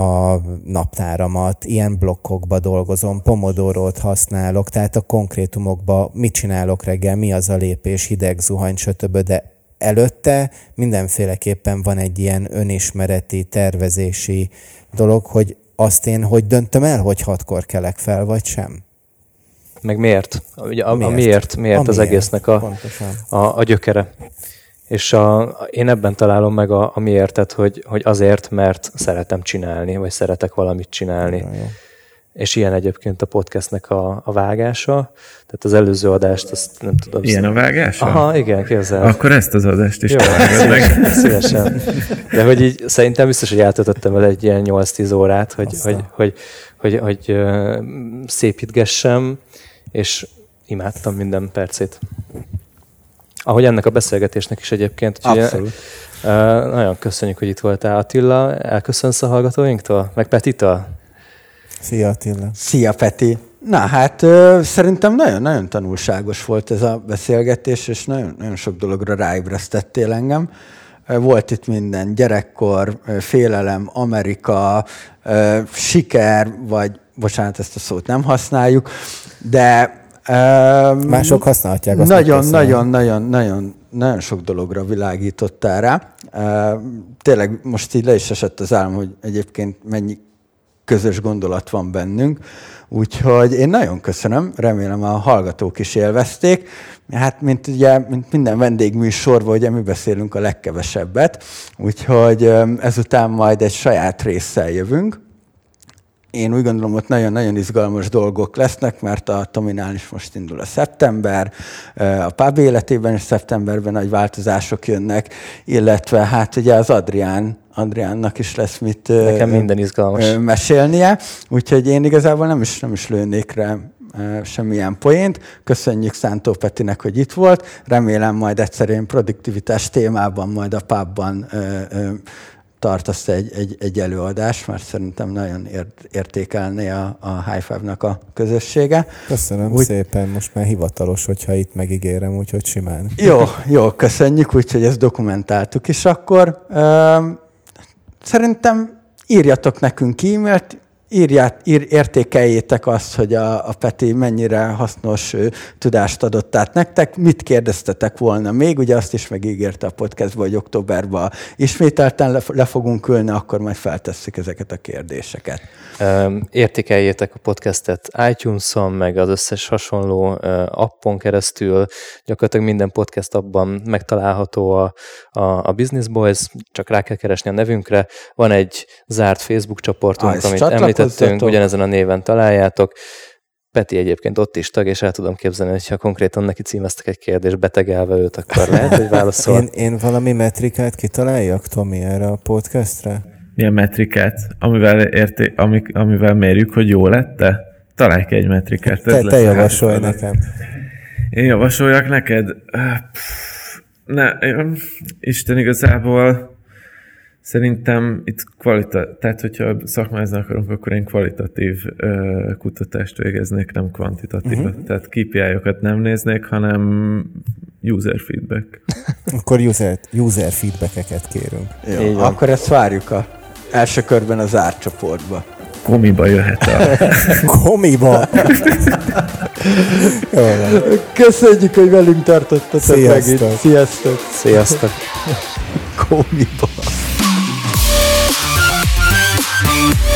a naptáramat, ilyen blokkokba dolgozom, pomodorót használok, tehát a konkrétumokba mit csinálok reggel, mi az a lépés, hideg, zuhany, stb., de előtte mindenféleképpen van egy ilyen önismereti, tervezési dolog, hogy azt én hogy döntöm el, hogy hatkor kelek fel, vagy sem. Meg miért? Ugye a, miért? a miért, miért a az miért, egésznek a, a, a gyökere. És a, én ebben találom meg a, a miértet, hogy, hogy azért, mert szeretem csinálni, vagy szeretek valamit csinálni. Jó, jó és ilyen egyébként a podcastnek a, a vágása. Tehát az előző adást, azt nem tudom. Ilyen a vágása? Aha, igen, képzel. Akkor ezt az adást is Jó, szívesen, szívesen. De hogy így szerintem biztos, hogy eltöltöttem vele egy ilyen 8-10 órát, hogy, hogy, hogy, hogy, hogy, hogy szépítgessem, és imádtam minden percét. Ahogy ennek a beszélgetésnek is egyébként. Abszolút. Ugye, nagyon köszönjük, hogy itt voltál Attila. Elköszönsz a hallgatóinktól? Meg Petita? Szia Attila. Szia Peti. Na hát ö, szerintem nagyon-nagyon tanulságos volt ez a beszélgetés, és nagyon, nagyon sok dologra ráébresztettél engem. Volt itt minden, gyerekkor, félelem, Amerika, ö, siker, vagy bocsánat, ezt a szót nem használjuk, de Mások használhatják azt. Nagyon, nagyon, nagyon, nagyon, nagyon sok dologra világítottál rá. Tényleg most így le is esett az állam, hogy egyébként mennyi közös gondolat van bennünk. Úgyhogy én nagyon köszönöm, remélem a hallgatók is élvezték. Hát, mint ugye, mint minden vendégműsorban, ugye mi beszélünk a legkevesebbet, úgyhogy ezután majd egy saját résszel jövünk. Én úgy gondolom, hogy nagyon-nagyon izgalmas dolgok lesznek, mert a Tominál is most indul a szeptember, a pub életében is szeptemberben nagy változások jönnek, illetve hát ugye az Adrián Adriánnak is lesz mit Nekem minden izgalmas. mesélnie, úgyhogy én igazából nem is, nem is lőnék rá semmilyen poént. Köszönjük Szántó Petinek, hogy itt volt. Remélem majd egyszer én produktivitás témában, majd a pubban tartasz egy, egy, egy előadás, mert szerintem nagyon ért, értékelné a, a High Five-nak a közössége. Köszönöm Úgy, szépen, most már hivatalos, hogyha itt megígérem, úgyhogy simán. Jó, jó, köszönjük, úgyhogy ezt dokumentáltuk is akkor. Szerintem írjatok nekünk e-mailt, írját, ír, értékeljétek azt, hogy a, a Peti mennyire hasznos ő, tudást adott át nektek. Mit kérdeztetek volna még? Ugye azt is megígérte a podcastban, hogy októberben ismételten le, le fogunk ülni, akkor majd feltesszük ezeket a kérdéseket. Értékeljétek a podcastet iTunes-on, meg az összes hasonló appon keresztül. Gyakorlatilag minden podcast abban megtalálható a, a, a Business Boys, csak rá kell keresni a nevünkre. Van egy zárt Facebook csoportunk, ah, amit említettünk, ugyanezen a néven találjátok. Peti egyébként ott is tag, és el tudom képzelni, hogy ha konkrétan neki címeztek egy kérdést, betegelve őt, akkor lehet, hogy válaszol. én, én valami metrikát kitaláljak, Tomi, erre a podcastre? milyen metrikát, amivel, érté, amik, amivel mérjük, hogy jó lett-e? Találj ki egy metrikát. Te, te javasolj nekem. Én javasoljak neked? Ne, Isten igazából szerintem itt kvalita, tehát hogyha szakmázni akarunk, akkor én kvalitatív ö, kutatást végeznék, nem kvantitatívat. Uh-huh. Tehát KPI-okat nem néznék, hanem user feedback. [laughs] akkor user, user feedbackeket kérünk. Jó, akkor ezt várjuk a első körben az árcsoportba. Komiba jöhet a... [laughs] Komiba? Köszönjük, hogy velünk tartottatok Sziasztok. megint. Sziasztok. Sziasztok. Komiba. Yeah.